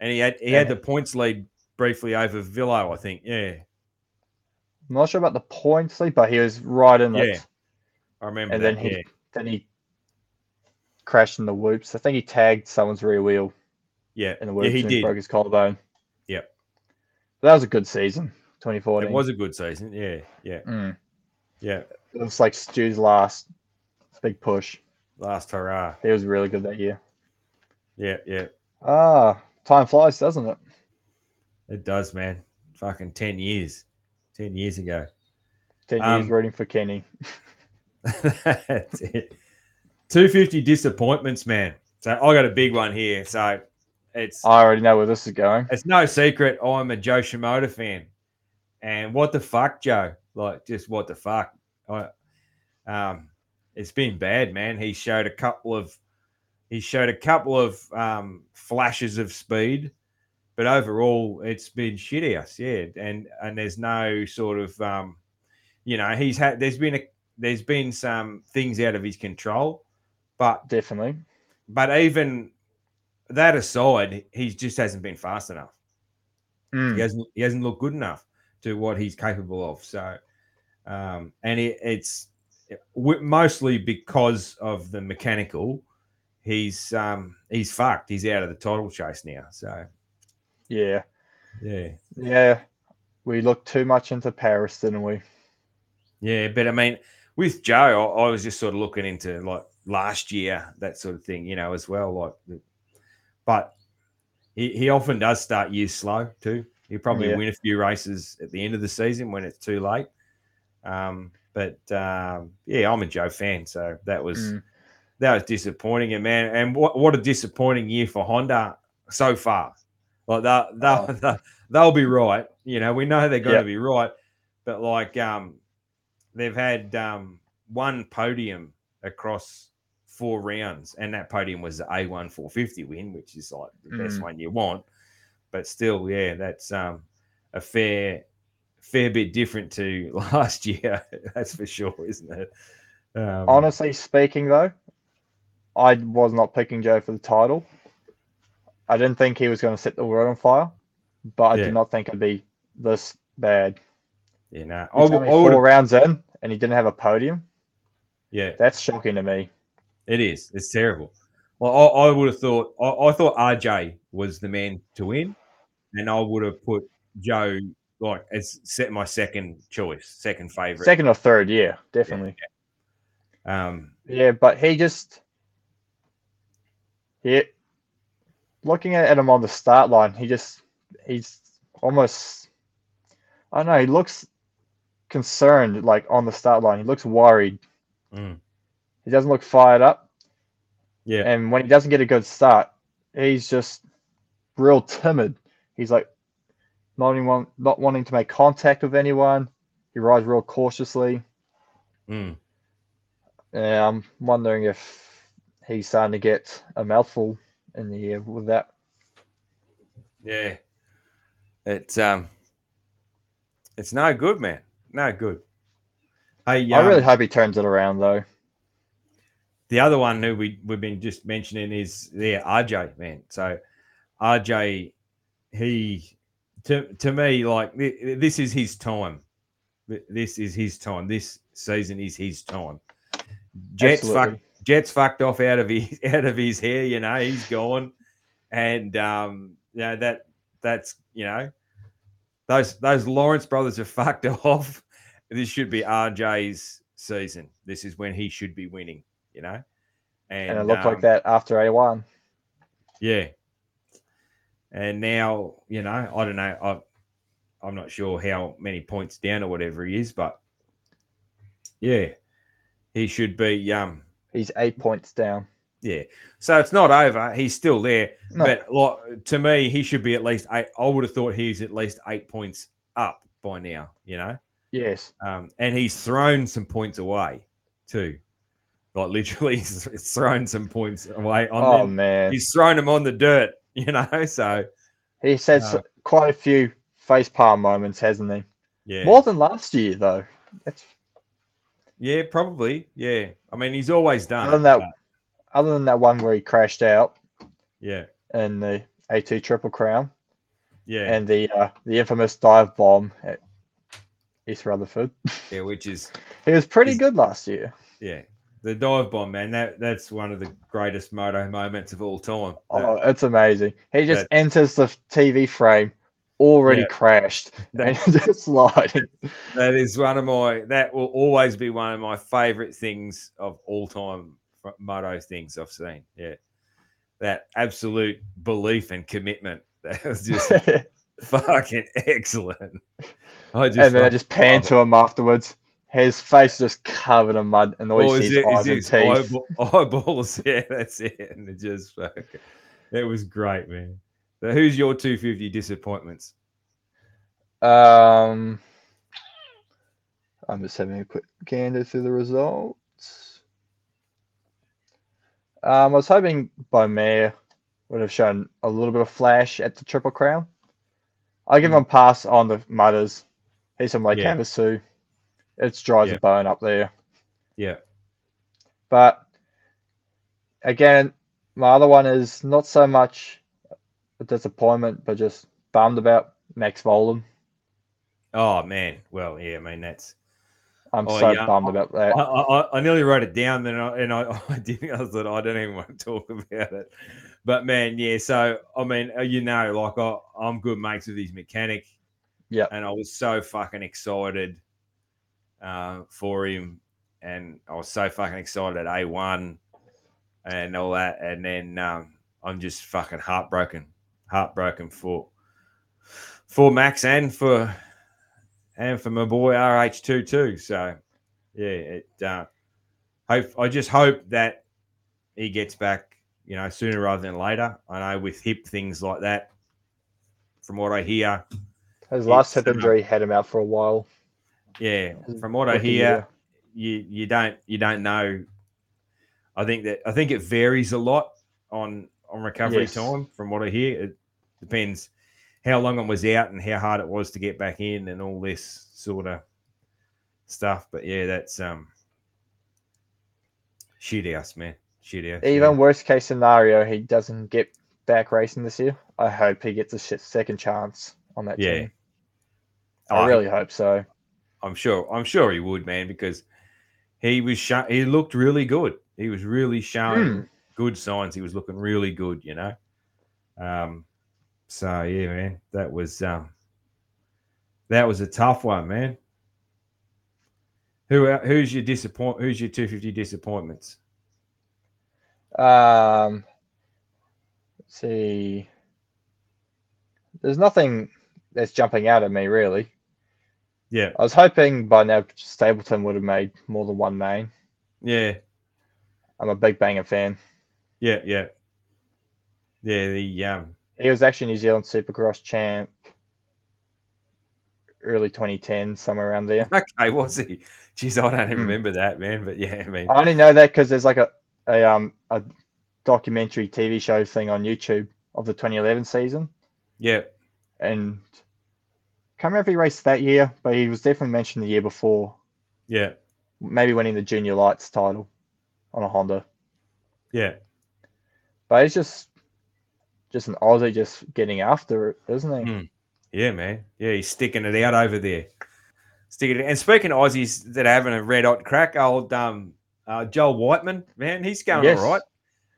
And he had he Yeah. had the points lead briefly over Villo, I think. Yeah, I'm not sure about the points lead, but he was right in Yeah. it. I remember And that. then he- yeah, Then he crashed in the whoops. I think he tagged someone's rear wheel yeah, in the yeah. whoops He did. broke his collarbone. Yep. That was a good season, 2014. It was a good season. Yeah, yeah, Mm. yeah. It was like Stu's last big push. Last hurrah. He was really good that year. Yeah, yeah. Ah, time flies, doesn't it? It does, man. Fucking ten years. Ten years ago. 10 Um, years rooting for Kenny. (laughs) (laughs) That's it. 250 disappointments, man. So I got a big one here. So it's I already know where this is going. it's no secret I'm a Jo Shimoda fan. And what the fuck, Joe? Like, just what the fuck? I, um, it's been bad, man. He showed a couple of he showed a couple of um, flashes of speed, but overall it's been shit house, yeah. And and there's no sort of um, you know, he's had there's been a there's been some things out of his control, but Definitely. but even that aside, he just hasn't been fast enough. Mm. He hasn't he hasn't looked good enough to what he's capable of. So, um, and it, it's mostly because of the mechanical. He's um, he's fucked. He's out of the title chase now. So Yeah. yeah, Yeah. We looked too much into Paris, didn't we? yeah. But I mean, with Jo, I, I was just sort of looking into like last year, that sort of thing, you know, as well. Like, the- but he, he often does start years slow too. He'll probably Yeah. win a few races at the end of the season when it's too late. Um, but um, yeah, I'm a Jo fan, so that was Mm. that was disappointing, and man, and what what a disappointing year for Honda so far. Like they'll they'll, Oh. (laughs) they'll, they'll be right, you know. We know they're going Yep. to be right, but like um, they've had um one podium across four rounds, and that podium was the A1 450 win, which is like the best Mm. one you want. But still, yeah, that's um a fair fair bit different to (laughs) last year. That's for sure, isn't it? Um, Honestly speaking, though, I was not picking Jo for the title. I didn't think he was going to set the world on fire, but I Yeah. did not think it'd be this bad. you know, You I, I four rounds in and he didn't have a podium. yeah, That's shocking to me. It is. It's terrible. Well, I, I would have thought I, I thought RJ was the man to win, and I would have put Jo like as set my second choice, second favorite. Second or third, yeah, definitely. Um, Yeah, but he just Yeah. looking at him on the start line, he just he's almost I don't know, he looks concerned like on the start line. He looks worried. mm, He doesn't look fired up. yeah, And when he doesn't get a good start, he's just real timid. He's like not anyone not wanting to make contact with anyone. He rides real cautiously. mm, Yeah, I'm wondering if he's starting to get a mouthful in the ear with that. Yeah. It's um it's no good, man. No good. Hey, I really um, hope he turns it around though. The other one who we we've been just mentioning is yeah, RJ, man. So RJ, he to to me like this is his time. This is his time. This season is his time. Jett's fuck, Jett's fucked off out of his (laughs) out of his hair. You know he's gone, and um, you know that that's you know those those Lawrence brothers are fucked (laughs) off. This should be RJ's season. This is when he should be winning. You know, and, And it looked um, like that after A1. yeah. And now, you know, I don't know. I, I'm not sure how many points down or whatever he is, but yeah, he should be. Um, He's eight points down. yeah. So it's not over. He's still there, No. but like, to me, he should be at least eight. I would have thought he's at least eight points up by now. You know, Yes. um, and he's thrown some points away too. Like literally, (laughs) he's thrown some points away on Oh them. man. He's thrown them on the dirt. (laughs) You know, so. he says Uh, quite a few face palm moments, hasn't he? Yeah. More than last year though. That's Yeah, probably. Yeah. I mean, he's always done. Other than that- but other than that one where he crashed out yeah. and the A2 Triple Crown Yeah. and the uh, the infamous dive bomb at East Rutherford. yeah. Which is, (laughs) He was pretty good last year. yeah. The dive bomb, man. That That's one of the greatest moto moments of all time. Oh, that- Oh, it's amazing. He just that- enters the TV frame already Yeah. crashed (laughs) That- and (laughs) just sliding. that is one of my, that will always be one of my favorite things of all time moto things I've seen. Yeah. That absolute belief and commitment. (laughs) That was just fucking excellent. I just, then I just pan to him afterwards. His face just covered in mud, and all you is see is it- is eyes and teeth. eyeball- (laughs) eyeballs. (laughs) Yeah, that's it. And it just fucking, it was great, man. So who's your 250 disappointments? Um, I'm just having a quick gander through the results. Um, I was hoping Beaumer would have shown a little bit of flash at the Triple Crown. I give him a pass on the mudders. He's from my Hmm. Yeah. Havasu. It's dry as Yeah. a bone up there. Yeah, But again, my other one is not so much a disappointment, but just bummed about Max Vohland. Oh man, well, yeah, I mean that's. I'm Oh, so yeah. bummed about that. I, I, I nearly wrote it down, then I, and I, (laughs) I didn't. I thought I don't even want to talk (laughs) about it. But man, yeah. So I mean, uh, you know, like I, I'm good mates with his mechanic. Yeah. and I was so fucking excited uh, for him, and I was so fucking excited at A1 and all that, and then um, I'm just fucking heartbroken, heartbroken for for Max and for and for my boy RH2 too. So yeah, it. Uh, hope I just hope that he gets back, you know, sooner rather than later. I know with hip things like that, from what I hear, His last hip uh, injury had him out for a while. Yeah, from what I hear, you you don't you don't know. I think that I think it varies a lot on on recovery Yes. time. From what I hear, it depends how long I was out and how hard it was to get back in and all this sort of stuff. But yeah, that's um shit house, man. Shit house. Even worst case scenario, he doesn't get back racing this year. I hope he gets a second chance on that Yeah. team. Oh, I really hope so. I'm sure. I'm sure he would, man, because he was sho- he looked really good. He was really showing Mm. good signs. He was looking really good, you know. Um, so yeah, man, that was um, that was a tough one, man. Who who's your disappoint? Who's your 250 disappointments? Um, let's see. There's nothing that's jumping out at me really. Yeah, I was hoping by now Stapleton would have made more than one main. yeah, I'm a big Banger fan. yeah, yeah, yeah. The um, He was actually New Zealand Supercross champ early 2010, somewhere around there. okay, was he? Jeez, I don't even Hmm. remember that, man. But yeah, I mean, I only know that because there's like a, a um a documentary TV show thing on YouTube of the 2011 season, Yeah. And can't remember if he raced that year, but he was definitely mentioned the year before. Yeah. Maybe winning the junior lights title on a Honda. Yeah. But he's just just an Aussie just getting after it, isn't he? Mm. Yeah, man. Yeah, he's sticking it out over there. Sticking it. And speaking of Aussies that are having a red hot crack, old um uh, Joel Whiteman, man, he's going Yes. all right.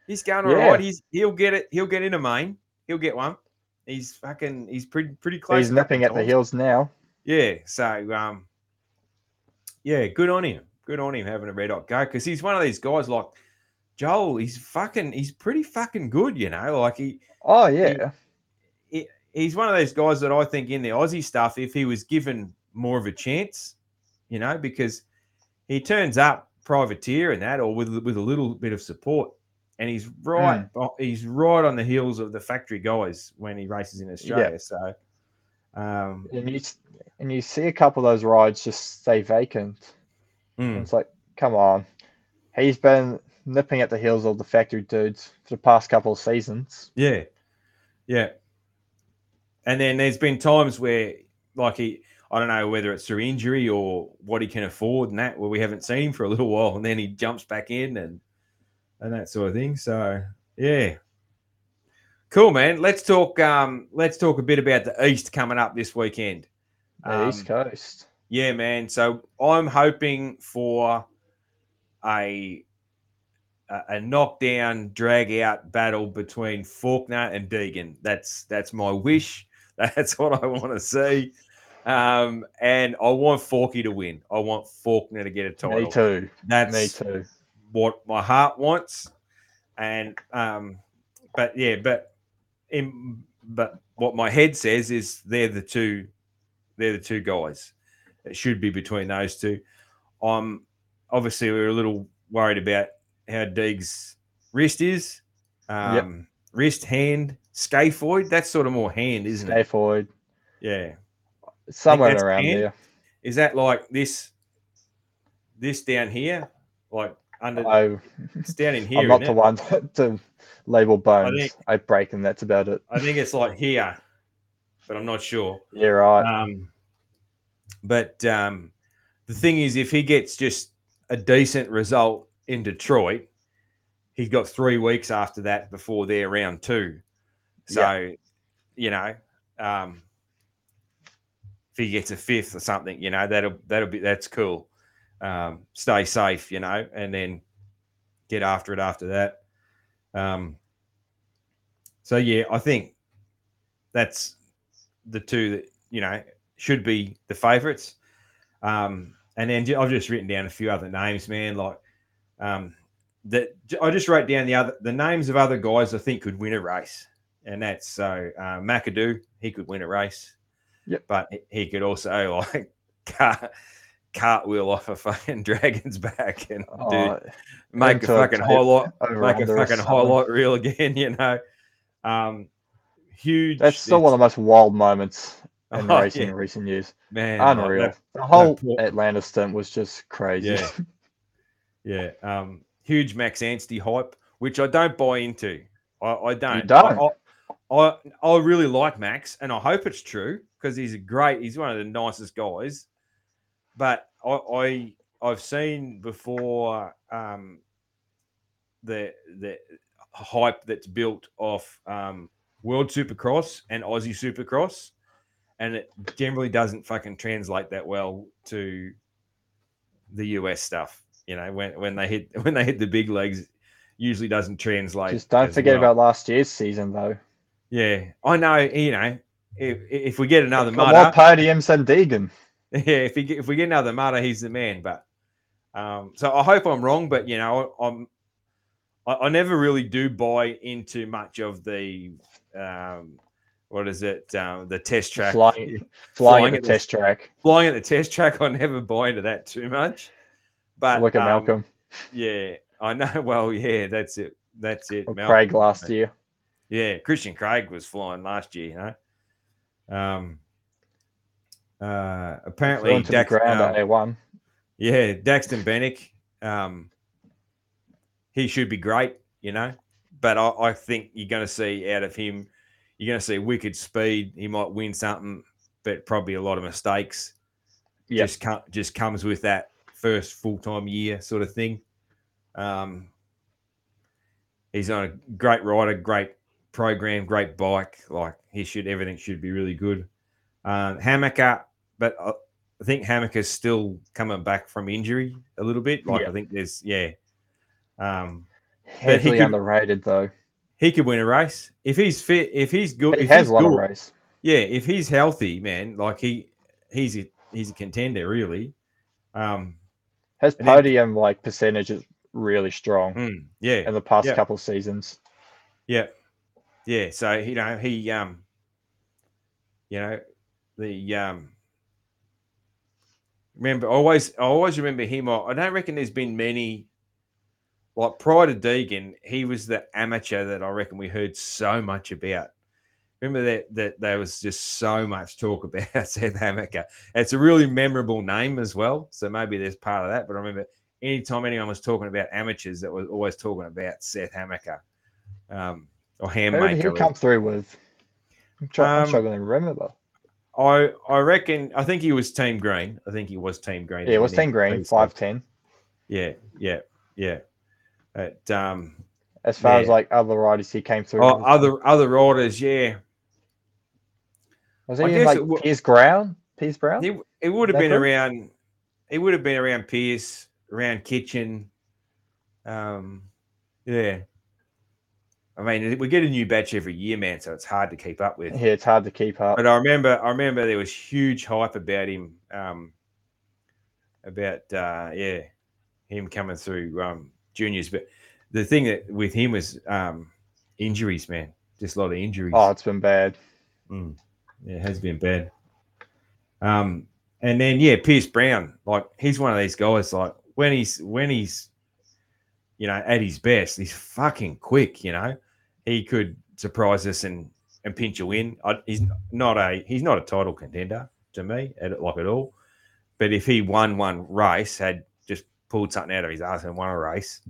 He's going Yeah. all right. He's he'll get it. He'll get in a main. He'll get one. He's fucking. He's pretty pretty close. he's nipping at the heels now. Yeah. So um, yeah, good on him. Good on him having a red hot go because he's one of these guys like Joel. He's fucking. He's pretty fucking good. You know, like he Oh yeah. he- he's one of those guys that I think in the Aussie stuff, if he was given more of a chance, you know, because he turns up privateer and that, or with with a little bit of support, and he's right, he's right on the heels of the factory guys when he races in Australia. So, um, And you and you see a couple of those rides just stay vacant. Mm, It's like, come on. He's been nipping at the heels of the factory dudes for the past couple of seasons. yeah, yeah. And then there's been times where, like he, I don't know whether it's through injury or what he can afford and that, where we haven't seen him for a little while, and then he jumps back in and and that sort of thing. So yeah, cool, man. Let's talk. Um, let's talk a bit about the East coming up this weekend. The East Um, Coast. Yeah, man. So I'm hoping for a a, a knockdown, drag out battle between Forkner and Deegan. That's that's my wish. (laughs) That's what I want to see. Um, and I want Forky to win. I want Forkner to get a title. Me too. That's Me too. What my heart wants. And um, but yeah, but in but what my head says is they're the two, they're the two guys. It should be between those two. Um, obviously we're a little worried about how Deeg's wrist is. Yep. Um, wrist, hand, scaphoid. That's sort of more hand, isn't Stay it? Scaphoid. Yeah. Somewhere around hand? there. Is that like this? This down here, like under? I, it's down in here. I'm not the it? one (laughs) to, label bones. think- I break and that's about it. I think it's like here, but I'm not sure. Yeah, right. Um, but um, the thing is, if he gets just a decent result in Detroit, he's got three weeks after that before they're round two. So, you know, um, if he gets a fifth or something, you know, that'll that'll be that's cool. Um, stay safe, you know, and then get after it after that. Um, so yeah, I think that's the two that you know should be the favourites. Um, and then I've just written down a few other names, man. Like um, that, I just wrote down the other the names of other guys I think could win a race, and that's so uh, McAdoo. He could win a race. Yep. but he- could also (laughs) like cartwheel off a fucking (laughs) dragon's back and do, Oh, make a fucking highlight make a fucking highlight reel again, (laughs) you know. Um, huge. That's still one of the most wild moments (laughs) in Oh, racing yeah. in recent years. man, Unreal. that- the whole Atlanta stint was just crazy. Yeah. yeah, um, huge Max Anstie hype, which I don't buy into. I, I don't. don't? I, I, I, I really like Max, and I hope it's true because he's a great. He's one of the nicest guys. But I, I I've seen before um, the the hype that's built off um, World Supercross and Aussie Supercross, and it generally doesn't fucking translate that well to the US stuff. You know, when when they hit (laughs) when they hit the big legs, usually doesn't translate. Just don't forget well. about last year's season, though. Yeah, I know. You know, if, if we get another Got more podiums than Deegan. (laughs) yeah, if we get, if we get another Mudder, he's the man. But um, so I hope I'm wrong. But you know, I'm I, I never really do buy into much of the um, what is it? Um, the test track Flying, flying, Flying at the test track. flying at the test track. I never buy into that too much. But Look at um, Malcolm Yeah, I know. (laughs) Well, yeah, that's it. That's it. Malcolm. Craig last year. Yeah, Christian Craig was flying last year, you know. Um, uh, apparently, Flew into the Dax, ground at A1. yeah, Daxton Bennick, um, he should be great, you know. But I, I think you're going to see out of him, you're going to see wicked speed. He might win something, but probably a lot of mistakes. Yep. Just com- just comes with that first full time year sort of thing. Um, he's on a great rider, great program, great bike. Like he should, everything should be really good. Um, Hammaker, but I I think is still coming back from injury a little bit. Like Yeah. I think there's, yeah. Um, Heavily could- underrated though. he could win a race if he's fit. If he's good, He if has he's won a race. yeah. If he's healthy, man, like he, he's a he's a contender, really. Um, His and then- podium like percentage is really strong mm, yeah, in the past yeah. couple seasons. Yeah, yeah. So you know he um, you know, the um. Remember, I always I always remember him. I I don't reckon there's been many. Like prior to Deegan, he was the amateur that I reckon we heard so much about. Remember that that there was just so much talk (laughs) about Seth Hammaker. It's a really memorable name as well, so maybe there's part of that. But I remember anytime anyone was talking about amateurs, that was always talking about Seth Hammaker um, or Who did he come through with? I'm, try- I'm Um, struggling to remember. I I reckon I think he was Team Green. I think he was Team Green. Yeah, it was Team Green, five ten. Yeah, yeah, yeah. But, um, As far as like other riders he came through. oh, other other riders, yeah. was like it wa- Pierce Brown? Pierce Brown? He it would have been around. It would have been around Pierce, around Kitchen. Um, yeah. I mean, we get a new batch every year, man, so it's hard to keep up with. Yeah, it's hard to keep up. But I remember, I remember there was huge hype about him, um, about uh, yeah, him coming through um, juniors. But the thing that with him was um, injuries, man, just a lot of injuries. Oh, it's been bad. Mm. Yeah, it has been bad. Um, and then yeah, Pierce Brown, like he's one of these guys. Like when he's when he's, you know, at his best, he's fucking quick. You know, he could surprise us and and pinch a win. I, he's not a he's not a title contender to me, at, like at all. But if he won one race, had just pulled something out of his ass and won a race,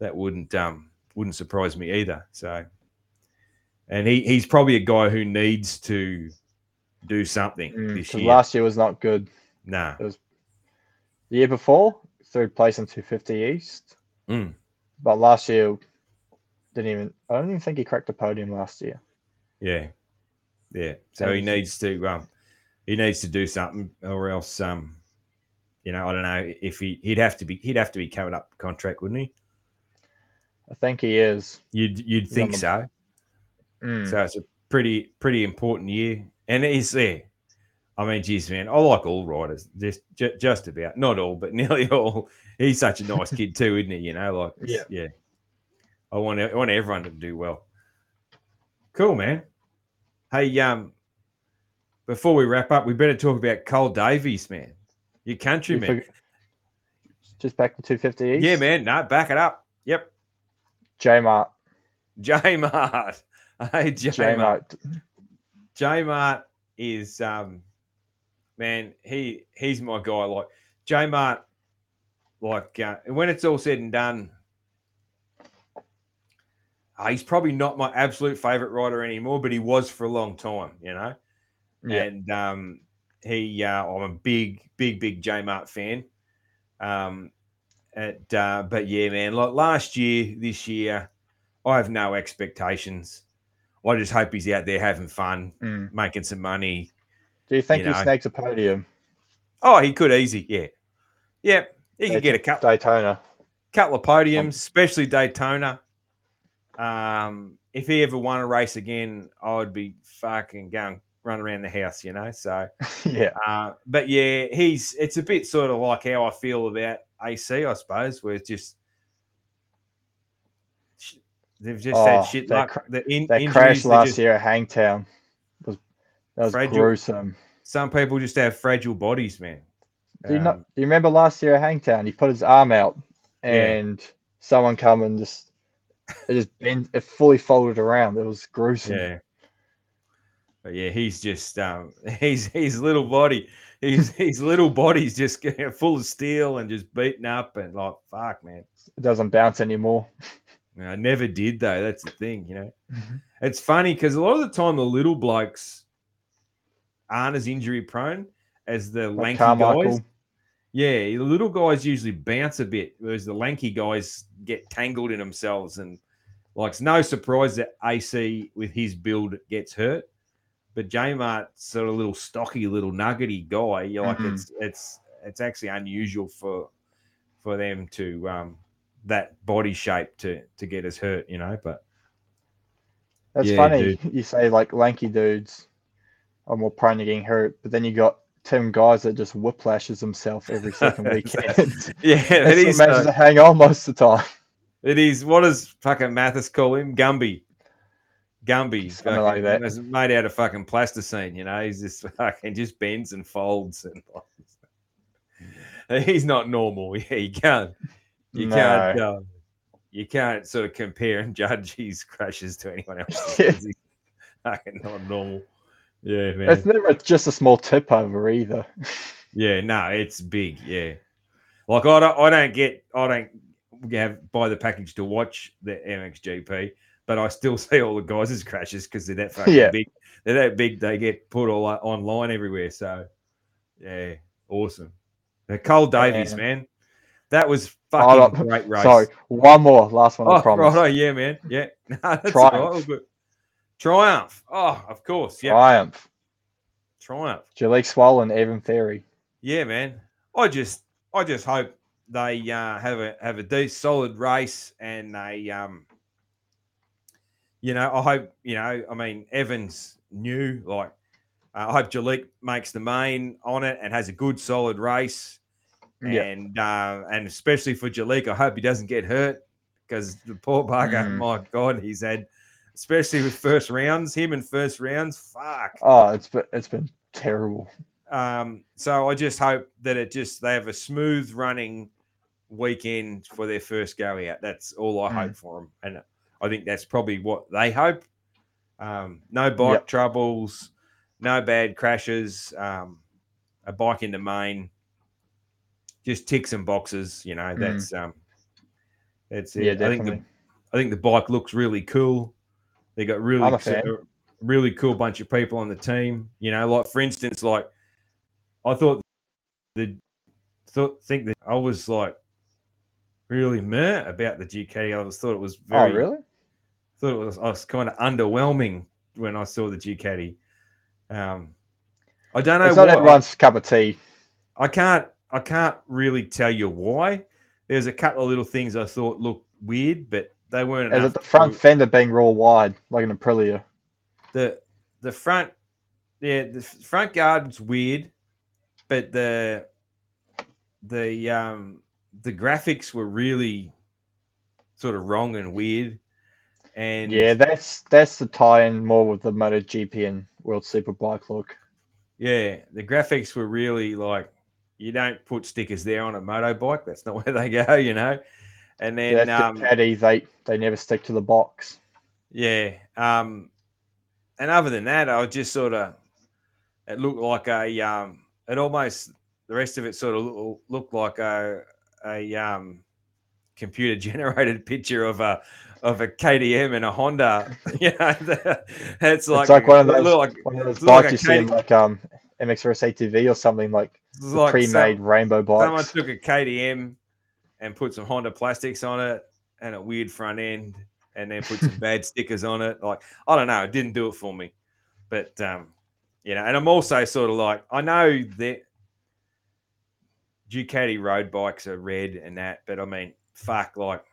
that wouldn't um wouldn't surprise me either. So and he, he's probably a guy who needs to do something Mm, this year. last year was not good. nah. it was The year before, third place in 250 East. Mm. But last year, didn't even. I don't even think he cracked the podium last year. Yeah. Yeah. So he needs to um he needs to do something or else um you know, I don't know if he he'd have to be he'd have to be coming up contract, wouldn't he? I think he is. You'd you'd think on so. Mm. So it's a pretty pretty important year. And he's there. I mean, geez, man, I like all riders, just ju- just about, not all, but (laughs) nearly all. He's such a nice kid too, isn't he? You know, like Yeah. yeah. I want I want everyone to do well. Cool, man. Hey, um, before we wrap up, we better talk about Cole Davies, man. Your countryman. Just back to 250 East. Yeah, man. No, back it up. Yep. J Mart. J Mart. (laughs) Hey, J J Mart. Mart. J Mart is um man, he he's my guy. Like J Mart, like uh, when it's all said and done, uh, he's probably not my absolute favorite rider anymore, but he was for a long time, you know. Yeah. And um he uh I'm a big, big, big J Mart fan. Um at, uh, but yeah, man, like last year, this year, I have no expectations. I just hope he's out there having fun, Mm. making some money. Do you think You he know. snakes a podium? Oh, he could easy, yeah, yeah. He could get a couple, Daytona. couple of podiums, especially Daytona. Um, if he ever won a race again, I would be fucking going run around the house, you know. So, (laughs) yeah. uh, but yeah, he's it's a bit sort of like how I feel about AC, I suppose, where it's just they've just Oh, had shit that luck. cra- the in, That crash last just- year at Hangtown that was Fragile. gruesome. Some people just have fragile bodies, man. Do you, not, Um, do you remember last year at Hangtown? He put his arm out Yeah. and someone come and just it just bent it fully folded around. It was gruesome. Yeah. But yeah, he's just um (laughs) he's his little body, his his little body's just (laughs) full of steel and just beaten up and like fuck man. It doesn't bounce anymore. I never did though. That's the thing, you know. It's funny because a lot of the time the little blokes aren't as injury prone as the Like lanky Carmichael. guys. Yeah, the little guys usually bounce a bit, whereas the lanky guys get tangled in themselves. And like, it's no surprise that AC with his build gets hurt. But J Mart's sort of little stocky, little nuggety guy. You're like, Mhm. it's it's it's actually unusual for for them to um that body shape to to get us hurt, you know. But That's Yeah, funny. You say like lanky dudes are more prone to getting hurt, but then you got Tim guys that just whiplashes himself every second (laughs) weekend. yeah, (laughs) it is. manages uh, to hang on most of the time. It is. What does fucking Mathis call him? Gumby. Gumby. Something like that. that's made out of fucking plasticine, you know. He's just (laughs) fucking just bends and folds and he's not normal. Yeah, you can't you can't uh, you can't sort of compare and judge his crashes to anyone else. Yeah. He's fucking not normal. Yeah, man. It's never just a small tip over either. Yeah, no, it's big. Yeah, like I don't, I don't get, I don't have buy the package to watch the MXGP, but I still (laughs) see all the guys' crashes because they're that fucking Yeah. big. They're that big. They get put all online everywhere. So, yeah, awesome. Cole Davies, Yeah. man, that was fucking great race. Sorry, one more, last one. I Oh, (laughs) promise. right, yeah, man. Yeah, (laughs) no, that's all right. Triumph. all good. Triumph. Oh, of course. Yeah, Triumph. Triumph. Jalek Swollen, Evan Ferry. Yeah, man. I just I just hope they uh, have a have a decent solid race and they um you know, I hope, you know, I mean Evans new, like uh, I hope Jalek makes the main on it and has a good solid race. Yeah. And uh, and especially for Jalek, I hope he doesn't get hurt because the poor bugger, Mm. my God, he's had especially with first rounds, him in first rounds, fuck. Oh, it's been it's been terrible. Um, so I just hope that it just they have a smooth running weekend for their first go out. That's all I Mm. hope for them, and I think that's probably what they hope. Um, no bike Yep. troubles, no bad crashes, um, a bike in the main, just ticks and boxes. You know, Mm. that's um, that's it. Yeah, I think the definitely. I think the bike looks really cool. They got really I'm a co- fan. a really cool bunch of people on the team. You know, like for instance, like I thought the thought think that I was like really meh about the GK. I was thought it was very oh, really? thought it was I was kind of underwhelming when I saw the Ducati. Um, I don't know It's not what everyone's cup of tea. I can't I can't really tell you why. There's a couple of little things I thought looked weird, but they weren't. It the to- front fender being raw wide, like an Aprilia? the the front yeah the front guard's weird but the the um the graphics were really sort of wrong and weird and Yeah, that's that's the tie-in more with the MotoGP and World Superbike look. yeah the graphics were really like you don't put stickers there on a motorbike that's not (laughs) where they go you know and Yeah, then that's um Ducati. They they never stick to the box. Yeah. Um, and other than that, I was just sort of, it looked like a, um, it almost, the rest of it sort of looked like a, a, um, computer (laughs) generated picture of a, of a KTM and a Honda. (laughs) you know, it's like, it's like one of those like, one of those it's like you see in like um MX vs ATV or something like like pre-made rainbow bikes. someone bikes. took a KTM and put some Honda plastics on it and a weird front end and then put some (laughs) bad stickers on it. Like, I don't know, it didn't do it for me. But um, you know, and I'm also sort of like, I know that Ducati road bikes are red and that, but I mean, fuck, like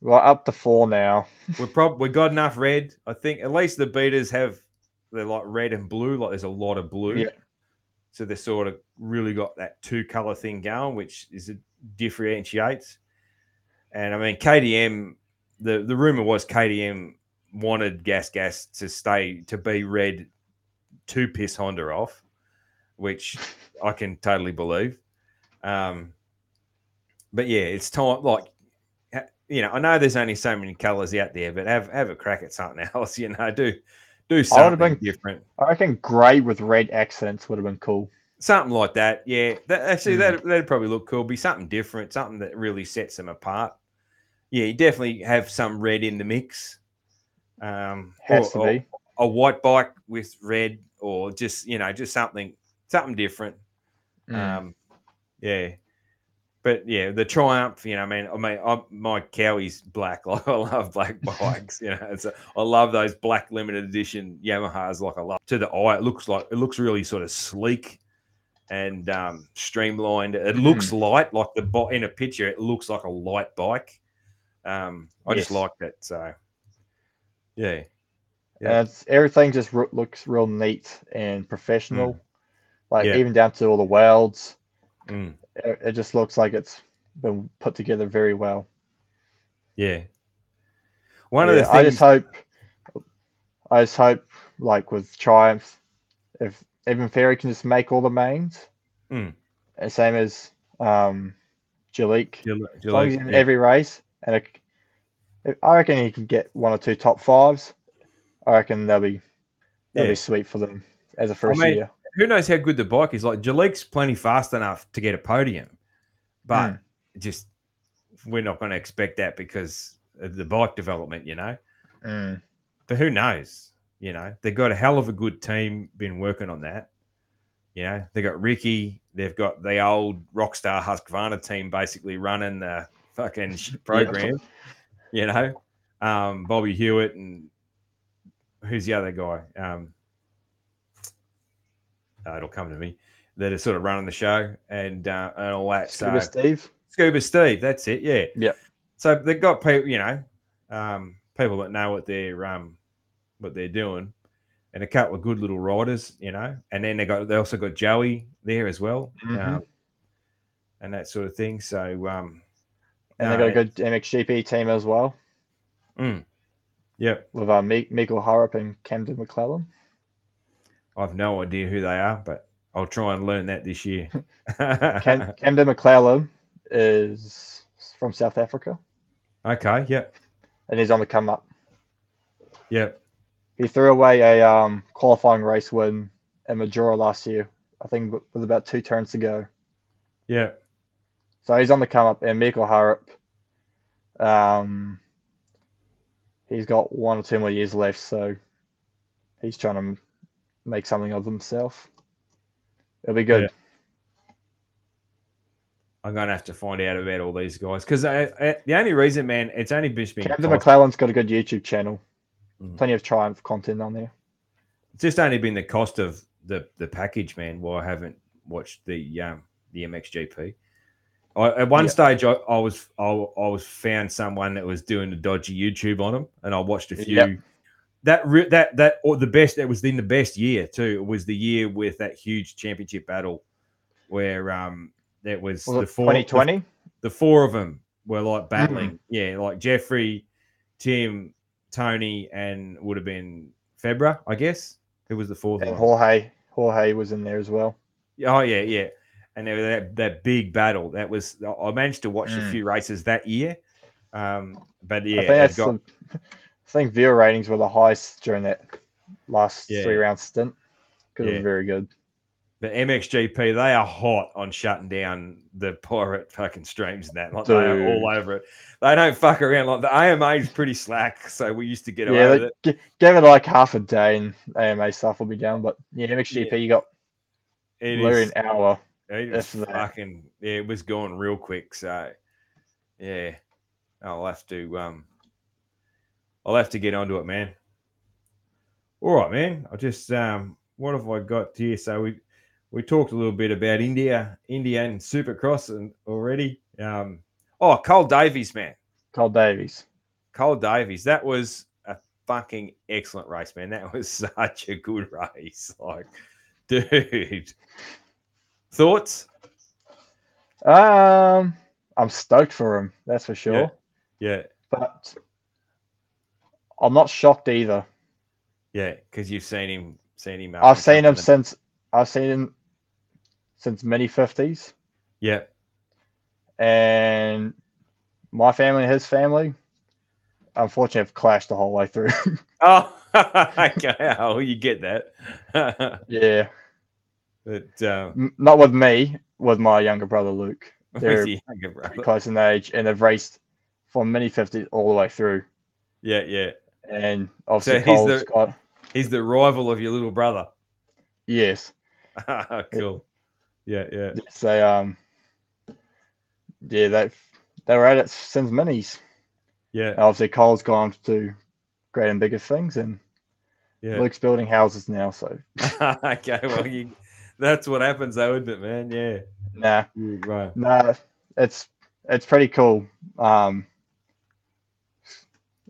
Well, up to four now. (laughs) we're probably we got enough red. I think at least the Betas have they're like red and blue. Like there's a lot of blue. Yeah. So they sort of really got that two color thing going, which is it differentiates. And I mean KTM, the the rumor was KTM wanted Gas Gas to stay to be red to piss Honda off, which I can totally believe. Um, but yeah, it's time. Like you know, I know there's only so many colors out there, but have have a crack at something (laughs) else. You know, do do something been- different, I reckon grey with red accents would have been cool. Something like that. Yeah, that, actually, Hmm. that that'd probably look cool. Be something different, something that really sets them apart. yeah, you definitely have some red in the mix. Um, Has or- to be. a white bike with red, or just you know, just something something different. Mm. Um, yeah, but yeah, the Triumph. You know, I mean, I mean, I, my Cowie's black. Like (laughs) I love black bikes. You know, a, I love those black limited edition Yamahas. Like I love to the eye. It looks like it looks really sort of sleek and um, streamlined. It looks light, like the bo- in a picture. It looks like a light bike. Um, I just Yes. like that. So, yeah, Yeah. Everything just r- looks real neat and professional. Like Mm. Yeah. even down to all the welds, Mm, it, it just looks like it's been put together very well. yeah. One of Yeah, the I just hope, I just hope, like with Triumph, if Evan Ferry can just make all the mains, Mm. same as um, Jalek, Gil- as long as he's in yeah. every race, and I reckon he can get one or two top fives. I reckon that'll be that'll Yeah. be sweet for them as a first mean, year. who knows how good the bike is? Like Jalek's plenty fast enough to get a podium, but Mm. just we're not going to expect that because of the bike development, you know. Mm. But who knows? You know, they've got a hell of a good team, been working on that. You know, they got Ricky, they've got the old Rockstar Husqvarna team basically running the fucking (laughs) program. You know, um, Bobby Hewitt and who's the other guy? Um, uh, it'll come to me. That are sort of running the show and uh, and all that. Scuba so Steve. Scuba Steve, that's it. Yeah. Yep. So they've got people, you know, um, people that know what they're um, what they're doing, and a couple of good little riders, you know. And then they got they also got Joey there as well, Mhm. um, and that sort of thing. So um, And they got a good MXGP team as well mm, yep. with uh, Mi- Mikkel Haarup and Camden Mc Lellan. I've no idea who they are, but I'll try and learn that this year. (laughs) (laughs) Cam- Camden Mc Lellan is from South Africa okay. Yep. and he's on the come up. Yep. He threw away a um, qualifying race win in Majora last year, I think with about two turns to go. Yeah. So he's on the come up, and Mikkel Haarup, um, he's got one or two more years left, so he's trying to make something of himself. It'll be good. Yeah. I'm gonna have to find out about all these guys because the only reason, man, it's only been Camden Mc Lellan's got a good YouTube channel, Mm. plenty of Triumph content on there. it's just only been the cost of the the package, man. Why I haven't watched the um the MXGP. I, at one Yeah. stage, I, I was I, I was found someone that was doing a dodgy YouTube on them, and I watched a few. Yep. That re- that that or the best that was in the best year too. It was the year with that huge championship battle where um that was, Was the it four 2020? the four of them were like Mm-hmm. battling. Yeah, like Jeffrey, Tim, Tony, and would have been Febvre, I guess. Who was the fourth And one? Jorge, Jorge was in there as well. Oh yeah, yeah. And there was that that big battle. That was I managed to watch a Mm. few races that year. Um, but yeah, I think got, the, I think viewer ratings were the highest during that last Yeah. three round stint because it Yeah. was very good. The MXGP. They are hot on shutting down the pirate fucking streams and that. Like they are all over it. They don't fuck around. Like the AMA is pretty slack, so we used to get away yeah, with it. g- give it like half a day and AMA stuff will be done. But yeah, MXGP you got It literally an hour. It was fucking yeah, it was going real quick. So yeah, I'll have to um, I'll have to get onto it, man. All right, man. I just um, what have I got here? So we we talked a little bit about India, India and Supercross and already. Um, oh, Cole Davies, man. Cole Davies. Cole Davies. That was a fucking excellent race, man. That was (laughs) such a good race. Like, dude. Thoughts? Um, I'm stoked for him. That's for sure. Yeah. But I'm not shocked either. Yeah, because you've seen him, seen him. I've seen him since I've seen him since many fifties, Yeah, and my family and his family, unfortunately, have clashed the whole way through. (laughs) Oh, (laughs) okay. Oh, you get that. (laughs) yeah, But um, M- not with me, with my younger brother Luke. They're your younger pretty brother. close in age, and they've raced from mini 50s all the way through. Yeah, yeah. And obviously, he's Cole's the- got, He's the rival of your little brother. yes. (laughs) cool. Yeah, yeah. So um, yeah, they, they were at it since minis. Yeah, Obviously, Cole's gone to great and bigger things, and yeah. Luke's building houses now. So, (laughs) okay, well, you, that's what happens, though, isn't it, man? Yeah. nah, You- Right. nah, it's it's pretty cool. Um,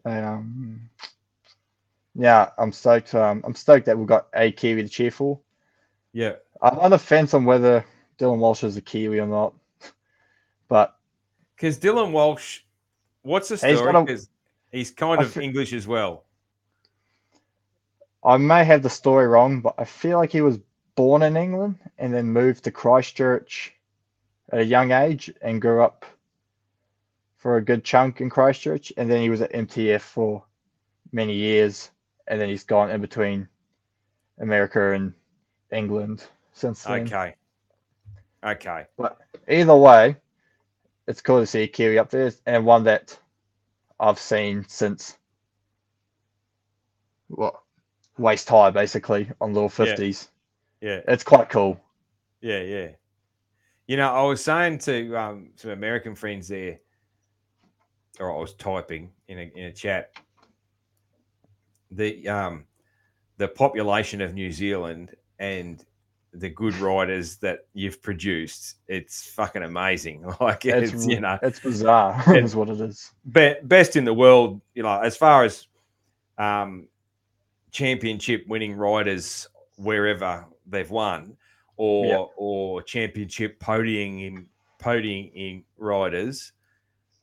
um, yeah, I'm stoked. Um, I'm stoked that we've got a Kiwi to cheer for. Yeah. I'm on the fence on whether Dylan Walsh is a Kiwi or not, (laughs) but Because Dylan Walsh, what's the story? got a- 'Cause he's kind I of fe- English as well. I may have the story wrong. But I feel like he was born in England and then moved to Christchurch at a young age and grew up for a good chunk in Christchurch, and then he was at MTF for many years, and then he's gone in between America and England since then. Okay. Okay. But either way, it's cool to see a Kiwi up there, and one that I've seen since what waist high, basically on little Yeah. fifties. Yeah. It's quite cool. Yeah, yeah. You know, I was saying to um, some American friends there, or I was typing in a in a chat, the um, the population of New Zealand and the good riders that you've produced, it's fucking amazing. (laughs) Like it's, It's, you know (laughs) it's bizarre. It- is what it is. be- best in the world. You know, as far as um, championship winning riders wherever they've won, or Yeah. or championship podium in podium in riders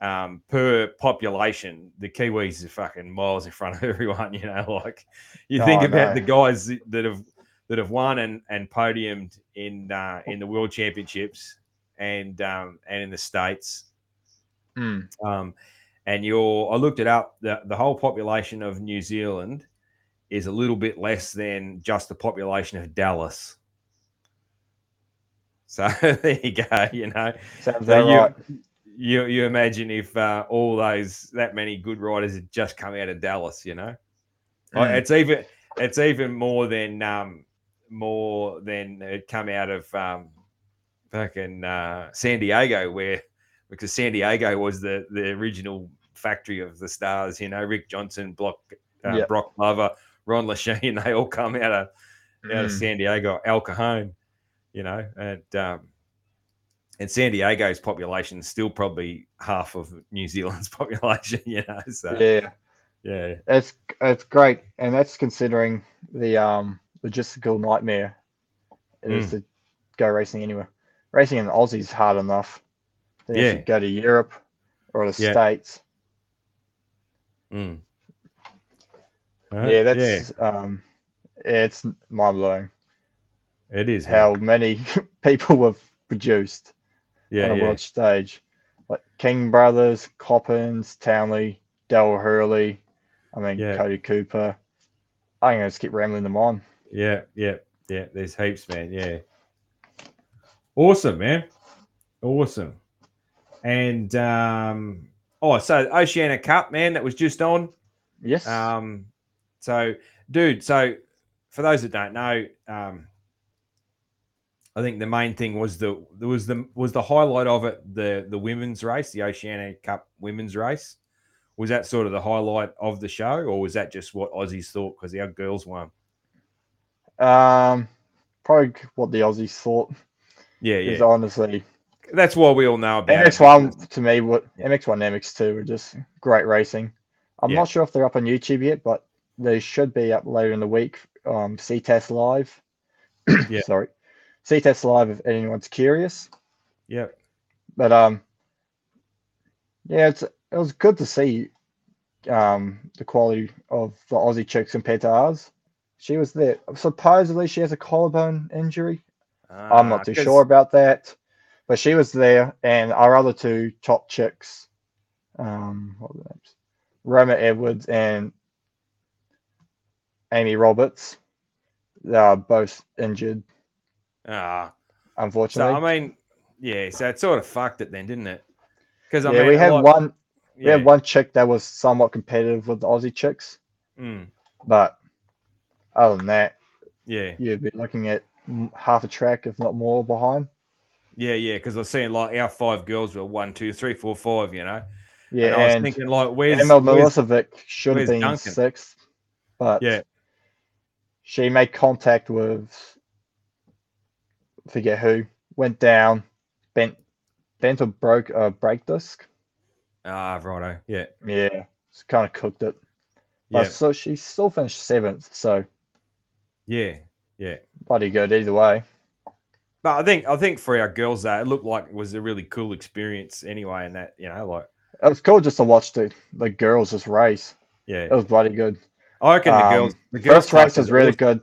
um, per population, the Kiwis are fucking miles in front of (laughs) everyone. You know, like you Oh, think about the guys that have that have won and and podiumed in uh, in the world championships and um, and in the states. Mm. Um, and you're, I looked it up. The, the whole population of New Zealand is a little bit less than just the population of Dallas. So (laughs) there you go. You know, Sounds so you, right. you you imagine if uh, all those that many good riders had just come out of Dallas. You know, Mm. it's even it's even more than um, more than it come out of um, fucking uh, San Diego, where because San Diego was the the original factory of the stars. You know, Rick Johnson, Block, uh, Yep. Broc Glover, Ron Lechien, (laughs) they all come out of out of Mm. San Diego, El Cajon. You know, and um, and San Diego's population is still probably half of New Zealand's (laughs) population. You know, so Yeah, yeah, it's it's great, and that's considering the um logistical nightmare it is Mm. to go racing anywhere. Racing in Aussie is hard enough. Then Yeah. go to Europe or the Yeah. States. Mm. Uh, yeah, that's um, it's mind blowing it is how many (laughs) people have produced yeah, on a yeah. world stage, like King Brothers, Coppins, Townley, Del Hurley. I mean, Yeah. Cody Cooper. I'm gonna just keep rambling them on. Yeah, yeah, yeah. There's heaps, man. Yeah. Awesome, man. Awesome. And um oh, so Oceania Cup, man, that was just on. Yes. Um so dude, so for those that don't know, um I think the main thing was the there was the was the highlight of it the the women's race, the Oceania Cup women's race. Was that sort of the highlight of the show, or was that just what Aussies thought because our girls won? Um, probably what the Aussies thought Yeah, is yeah. honestly That's why we all know about MX1 because- to me. What Yeah. MX1 and MX2 are just great racing. I'm Yeah. not sure if they're up on YouTube yet, but they should be up later in the week. Um, C-Test Live. (clears throat) Yeah. Sorry, C-Test Live. If anyone's curious, Yeah, but um, yeah, it's it was good to see um the quality of the Aussie chicks compared to ours. She was there. Supposedly, she has a collarbone injury. I'm not too Ah, 'cause- sure about that, but she was there, and our other two top chicks, um, what were names? Roma Edwards and Amy Roberts, they are both injured, Ah, so unfortunately. I mean, yeah, so it sort of fucked it then, didn't it? Because I yeah, mean, we had like- one. We had one chick that was somewhat competitive with the Aussie chicks, Mm, but other than that, yeah, you'd be looking at half a track, if not more, behind. yeah, yeah. Because I was seeing like our five girls were one, two, three, four, five. You know, Yeah, and I was thinking like, where's, Emma Milesevic should have been Duncan? sixth, but yeah, she made contact with forget who, went down, bent bent or broke a brake disc. ah, righto, yeah, Yeah, it's kind of cooked it. But yeah, so she still finished seventh, so yeah, yeah. bloody good either way. But I think I think for our girls that it looked like it was a really cool experience anyway. And that you know, like It was cool just to watch the, the girls just race. yeah, It was bloody good. I reckon the Um, girls. The girls First race was really good.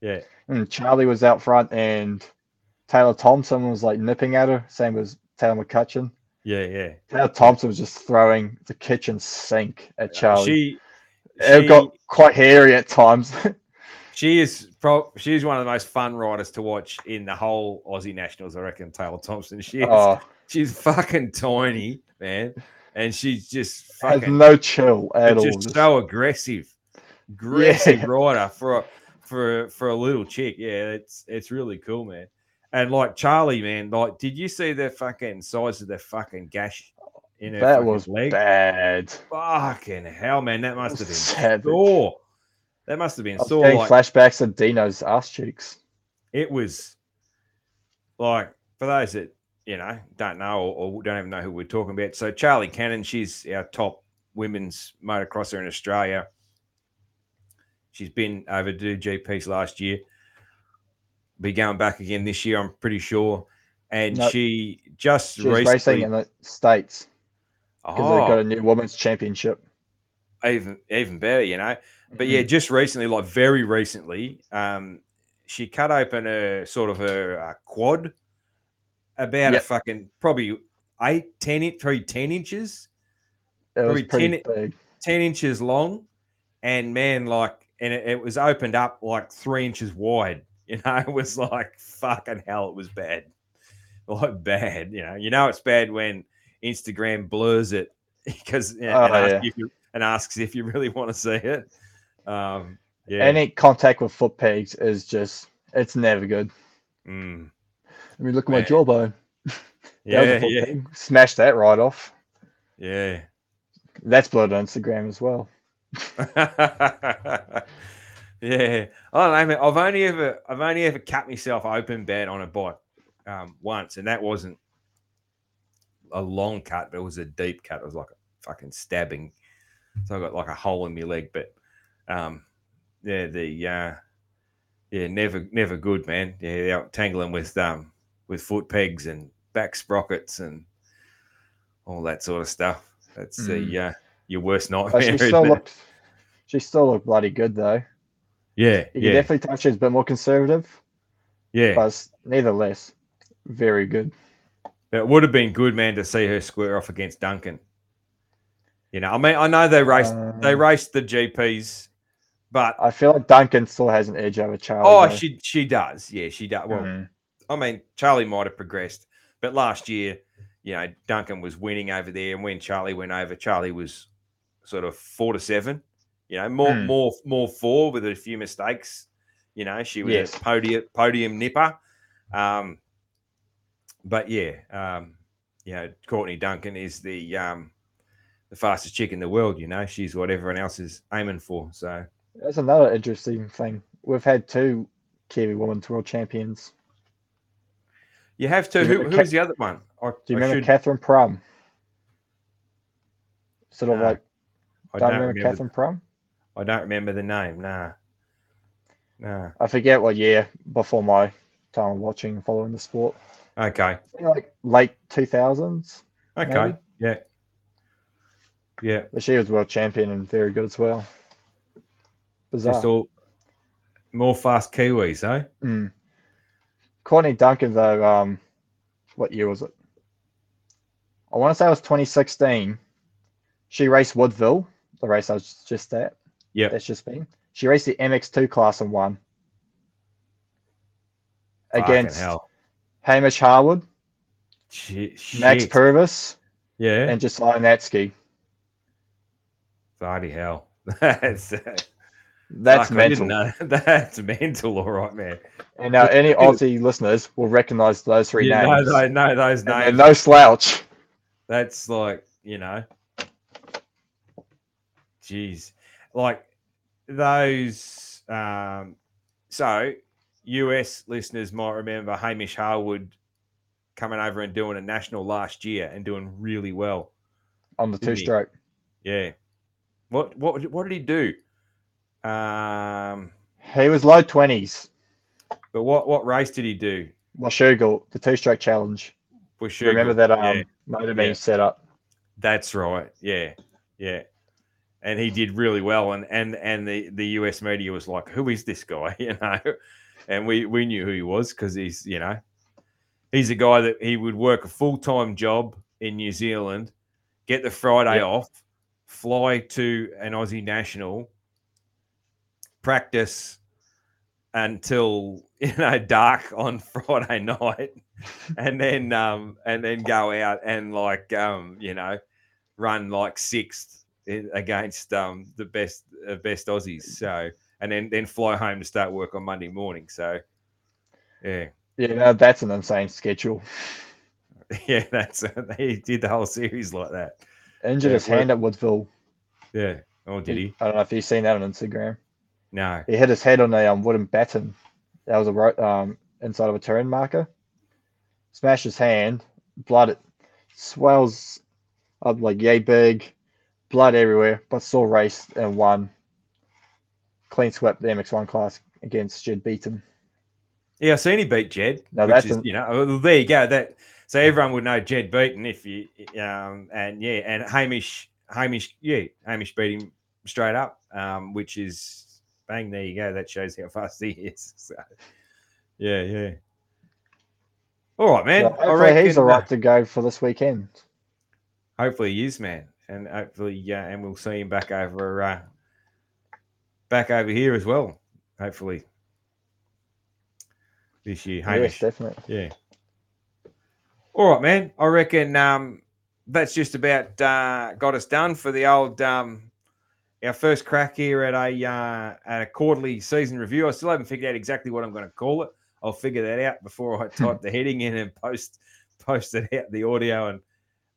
Yeah, And Charli was out front, and Taylor Thompson was like nipping at her. Same as Taylor McCutcheon. yeah, yeah. Taylor Thompson was just throwing the kitchen sink at Charli. She, it got quite hairy at times. (laughs) she is pro. She's one of the most fun riders to watch in the whole Aussie Nationals. I reckon Taylor Thompson. (laughs) She is. oh, She's fucking tiny, man, and she's just has fucking no chill at all. just so aggressive, aggressive rider for a for a- for a little chick. Yeah, it's it's really cool, man. And like Charli, man, like, did you see the fucking size of the fucking gash in her that was leg? bad. Fucking hell, man, that must have been sore. That must have been sore. Like, flashbacks of Dino's ass cheeks. it was like for those that you know don't know or, or don't even know who we're talking about. So Charli Cannon, she's our top women's motocrosser in Australia. She's been over to GPs last year. Be going back again this year, I'm pretty sure. And No, she just She was racing in the States because they've got oh, a new women's championship. Even even better, you know. But yeah, Mhm. just recently, like very recently, um, she cut open a sort of her uh, quad about a fucking probably eight, 10, in- probably 10 inches, was probably pretty 10 big. 10 inches long. And man, like, and it, it was opened up like three inches wide. (laughs) You know, it was like fucking hell, it was bad. (laughs) Like bad, you know. You know, it's bad when Instagram blurs it because you know, Oh, yeah. you, and asks if you really want to see it. Um, yeah. Any contact with foot pegs is just it's never good. Mm. I mean, look at my jawbone. (laughs) That was a Yeah, yeah, peg. Smash that right off. yeah. That's blood on Instagram as well. (laughs) yeah. I don't know, man. I've only ever I've only ever cut myself open bad on a bike um, once, and that wasn't a long cut, but it was a deep cut. It was like a fucking stabbing. So I got like a hole in my leg, but um, yeah, the uh, yeah, never never good, man. Yeah, out tangling with um with foot pegs and back sprockets and all that sort of stuff. That's the uh, your worst But nightmare. she (laughs) isn't still looked she still looked bloody good though. Yeah, You yeah, can definitely tell she's a bit more conservative, yeah. but nevertheless very good. It would have been good, man, to see her square off against Duncan. You know, I mean, I know they raced they Um, raced the GPs, but I feel like Duncan still has an edge over Charli. oh, though. she she does, yeah, she does. Well, Mhm. I mean, Charli might have progressed, but last year, you know, Duncan was winning over there, and when Charli went over, Charli was sort of four to seven. You know, more Hmm. more more four with a few mistakes. You know, she was Yes. a podium podium nipper. Um, but yeah, um, you know, Courtney Duncan is the um, the fastest chick in the world. You know, she's what everyone else is aiming for. So That's another interesting thing. We've had two Kiwi women's world champions. you have to. You Who, who's the other one? I, Do you I remember should- Katherine Prumm? Sort of No, like, I don't remember remember. Katherine Prumm? I don't remember the name. Nah, nah. I forget what year before my time of watching and following the sport. Okay. Like late 2000s, Okay. Maybe. Yeah. Yeah. but she was world champion and very good as well. Bizarre. Just all more fast Kiwis, eh? Mm. Courtney Duncan, though, um, what year was it? I want to say it was 2016. She raced Woodville, the race I was just at. Yeah. That's just been. She raced the MX2 class and won against. Hamish Harwood, Shit. Max shit. Purvis, yeah. and Josiah Natzke. Bloody hell. (laughs) That's That's fuck, mental. (laughs) That's mental, all right, man. And now any Aussie listeners will recognise those three know, names. tho- know those And names. no slouch. That's like, you know, jeez, like those. Um, so, US listeners might remember Hamish Harwood coming over and doing a national last year and doing really well. on the two stroke. Yeah. What what what did he do? Um, He was low twenties. but what what race did he do? Washougal, the two stroke challenge. Bush Remember that um Yeah. motor Yeah. set up. That's right. Yeah, yeah. And he did really well, and and and the the US media was like, "Who is this guy?" (laughs) You know, and we we knew who he was because he's you know, he's a guy that he would work a full time job in New Zealand, get the Friday Yep. off, fly to an Aussie national, practice until (laughs) you know dark on (laughs) Friday night, and then um and then go out and like um you know run like sixth against um the best uh, best Aussies. So and then then fly home to start work on Monday morning. So yeah, Yeah, no, that's an insane schedule. (laughs) yeah, that's he did the whole series like that. Injured Yeah, his hand at Woodville. Yeah. Oh, did he? I don't know if you've seen that on Instagram. No. He hit his head on a um, wooden batten. That was a ro- um inside of a turn marker. Smashed his hand. Blood it swells up like yay big. Blood everywhere, but still raced and won. Clean swept the MX1 class against Jed Beaton. Yeah, I seen he beat Jed. Now that's is, an- you know, well, there you go. That so everyone would know Jed Beaton if you um and yeah, and Hamish Hamish yeah Hamish beat him straight up, um, which is bang. There you go. That shows how (laughs) fast he is. So, yeah, yeah. All right, man. I hopefully reckon, he's all right to go for this weekend. hopefully he is, man, and hopefully, yeah, and we'll see him back over, uh, back over here as well. Hopefully, this year, Yes, Hamish. definitely. Yeah. All right, man. I reckon um, that's just about uh, got us done for the old um, our first crack here at a uh, at a quarterly season review. I still haven't figured out exactly what I'm going to call it. I'll figure that out before I (laughs) type the heading in and post post it out the audio and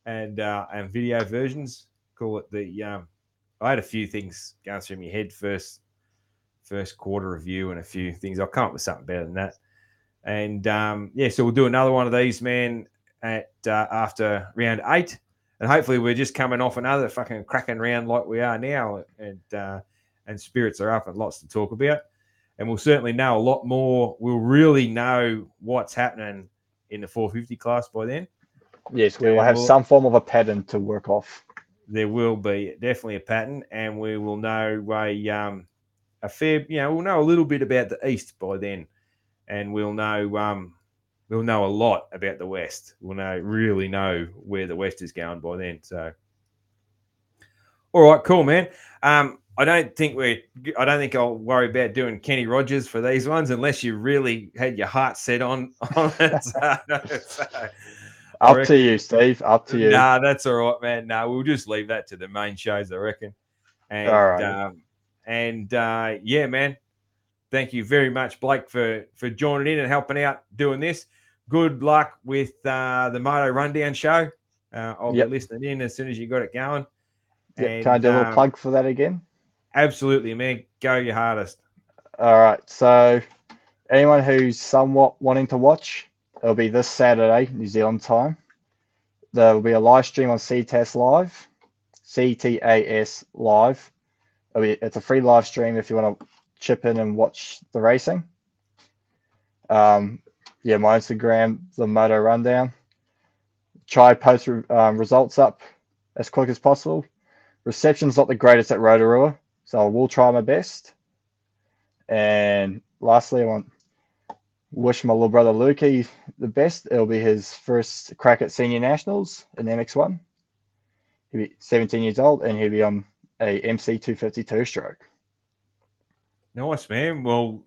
and uh, and video versions. Call it the. Um, I had a few things going through my head first first quarter review and a few things. I'll come up with something better than that. And um, yeah, so we'll do another one of these, man, at uh, after round eight, and hopefully we're just coming off another fucking cracking round like we are now, and uh, and spirits are up and lots to talk about, and we'll certainly know a lot more. We'll really know what's happening in the 450 class by then. Yes, we will have we'll- some form of a pattern to work off. There will be definitely a pattern, and we will know a um, a fair, you know, we'll know a little bit about the east by then, and we'll know um, we'll know a lot about the west. We'll know really know where the west is going by then. So, all right, cool, man. Um, I don't think we're. I don't think I'll worry about doing Kenny Rogers for these ones unless you really had your heart set on (laughs) on it. So, so, Up reckon- to you, Steve. Up to you. Nah, that's all right, man. No, we'll just leave that to the main shows, I reckon. And All right. um, and uh, yeah, man. Thank you very much, Blake, for for joining in and helping out doing this. Good luck with uh, the Moto Rundown show. Uh, I'll Yep. be listening in as soon as you got it going. Yeah, Can I do a little um, plug for that again? Absolutely, man. Go your hardest. All right. So, anyone who's somewhat wanting to watch, it'll be this Saturday, New Zealand time. There will be a live stream on CTAS Live, CTAS Live. Be, it's a free live stream if you want to chip in and watch the racing. Um, yeah, my Instagram, the Moto Rundown. Try post um, results up as quick as possible. Reception's not the greatest at Rotorua, so I will try my best. And lastly, I want wish my little brother Lukey the best. It'll be his first crack at senior nationals in MX1. He'll be 17 years old and he'll be on a MC 252 stroke. Nice, man. Well,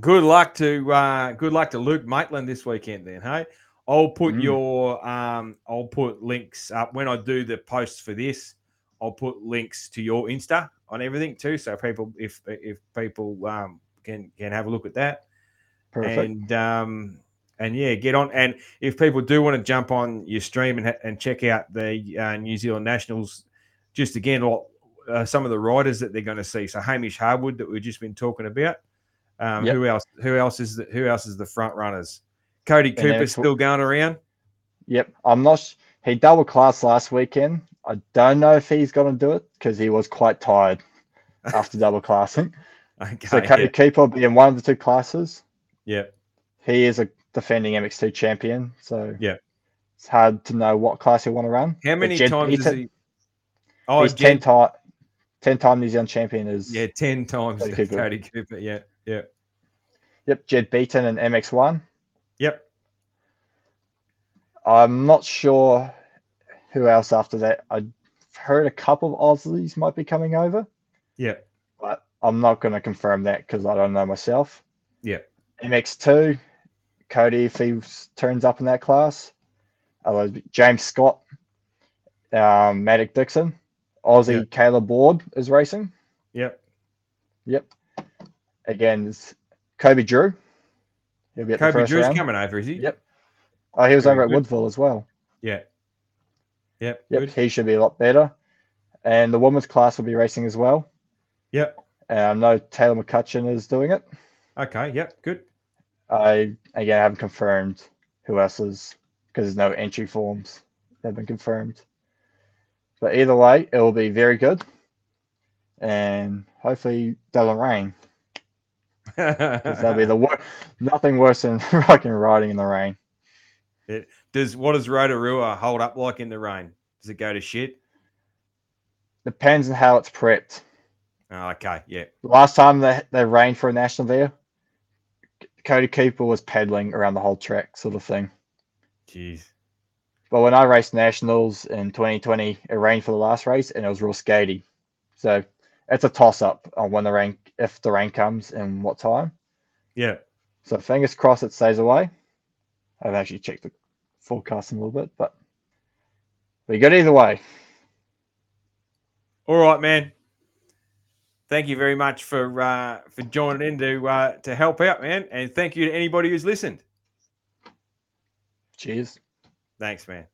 good luck to uh, good luck to Luke Maitland this weekend. Then, hey, I'll put Mm. your um, I'll put links up when I do the posts for this. I'll put links to your Insta on everything too, so people if if people um, can can have a look at that. Perfect. And um, and yeah, get on. And if people do want to jump on your stream and and check out the uh, New Zealand Nationals, just again, what uh, some of the riders that they're going to see. So Hamish Harwood that we've just been talking about. Um, Yep. Who else? Who else is the, who else is the front runners? Cody And Cooper's still going around. Yep. I'm not. He double classed last weekend. I don't know if he's going to do it because he was quite tired (laughs) after double classing. Okay. So Cody yeah. Cooper will be in one of the two classes. yeah. He is a defending MX2 champion, so Yeah. it's hard to know what class he'll want to run. How many Jed times is he? Oh, he's Jed- 10 time, 10 time New Zealand champion is Yeah, ten times Cody (laughs) Cody Cooper. Cooper. Cooper. Yeah, yeah, Yep, Jed Beaton and MX1. yep. I'm not sure who else after that. I've heard a couple of Aussies might be coming over, Yep. but I'm not going to confirm that because I don't know myself. Yep. MX2, Cody, if he turns up in that class. Uh, James Scott, um, Maddock Dixon, Aussie Yep. Caleb Ward is racing. Yep. Yep. Again, it's Kobe Drew. He'll be at the Kobe Drew's round. coming over, is he? Yep. Oh, he was Very over at good. Woodville as well. Yeah. Yep. Yep, Good. he should be a lot better. And the women's class will be racing as well. Yep. And I know Taylor McCutcheon is doing it. Okay. Yep. Good. I again haven't confirmed who else is because there's no entry forms that have been confirmed. But either way, it will be very good. And hopefully doesn't rain. That'll be (laughs) the wor- nothing worse than (laughs) fucking riding in the rain. does what does Rotorua hold up like in the rain? Does it go to shit? Depends on how it's prepped. Oh, okay. Yeah. The last time they, they rained for a national there, Cody Cooper was pedaling around the whole track, sort of thing. Jeez. But when I raced nationals in 2020, it rained for the last race and it was real skatey. So it's a toss up on when the rain, if the rain comes and what time. Yeah. So fingers crossed it stays away. I've actually checked the forecasting a little bit, but we got either way. All right, man. Thank you very much for uh, for joining in to uh, to help out, man, and thank you to anybody who's listened. Cheers. Thanks, man.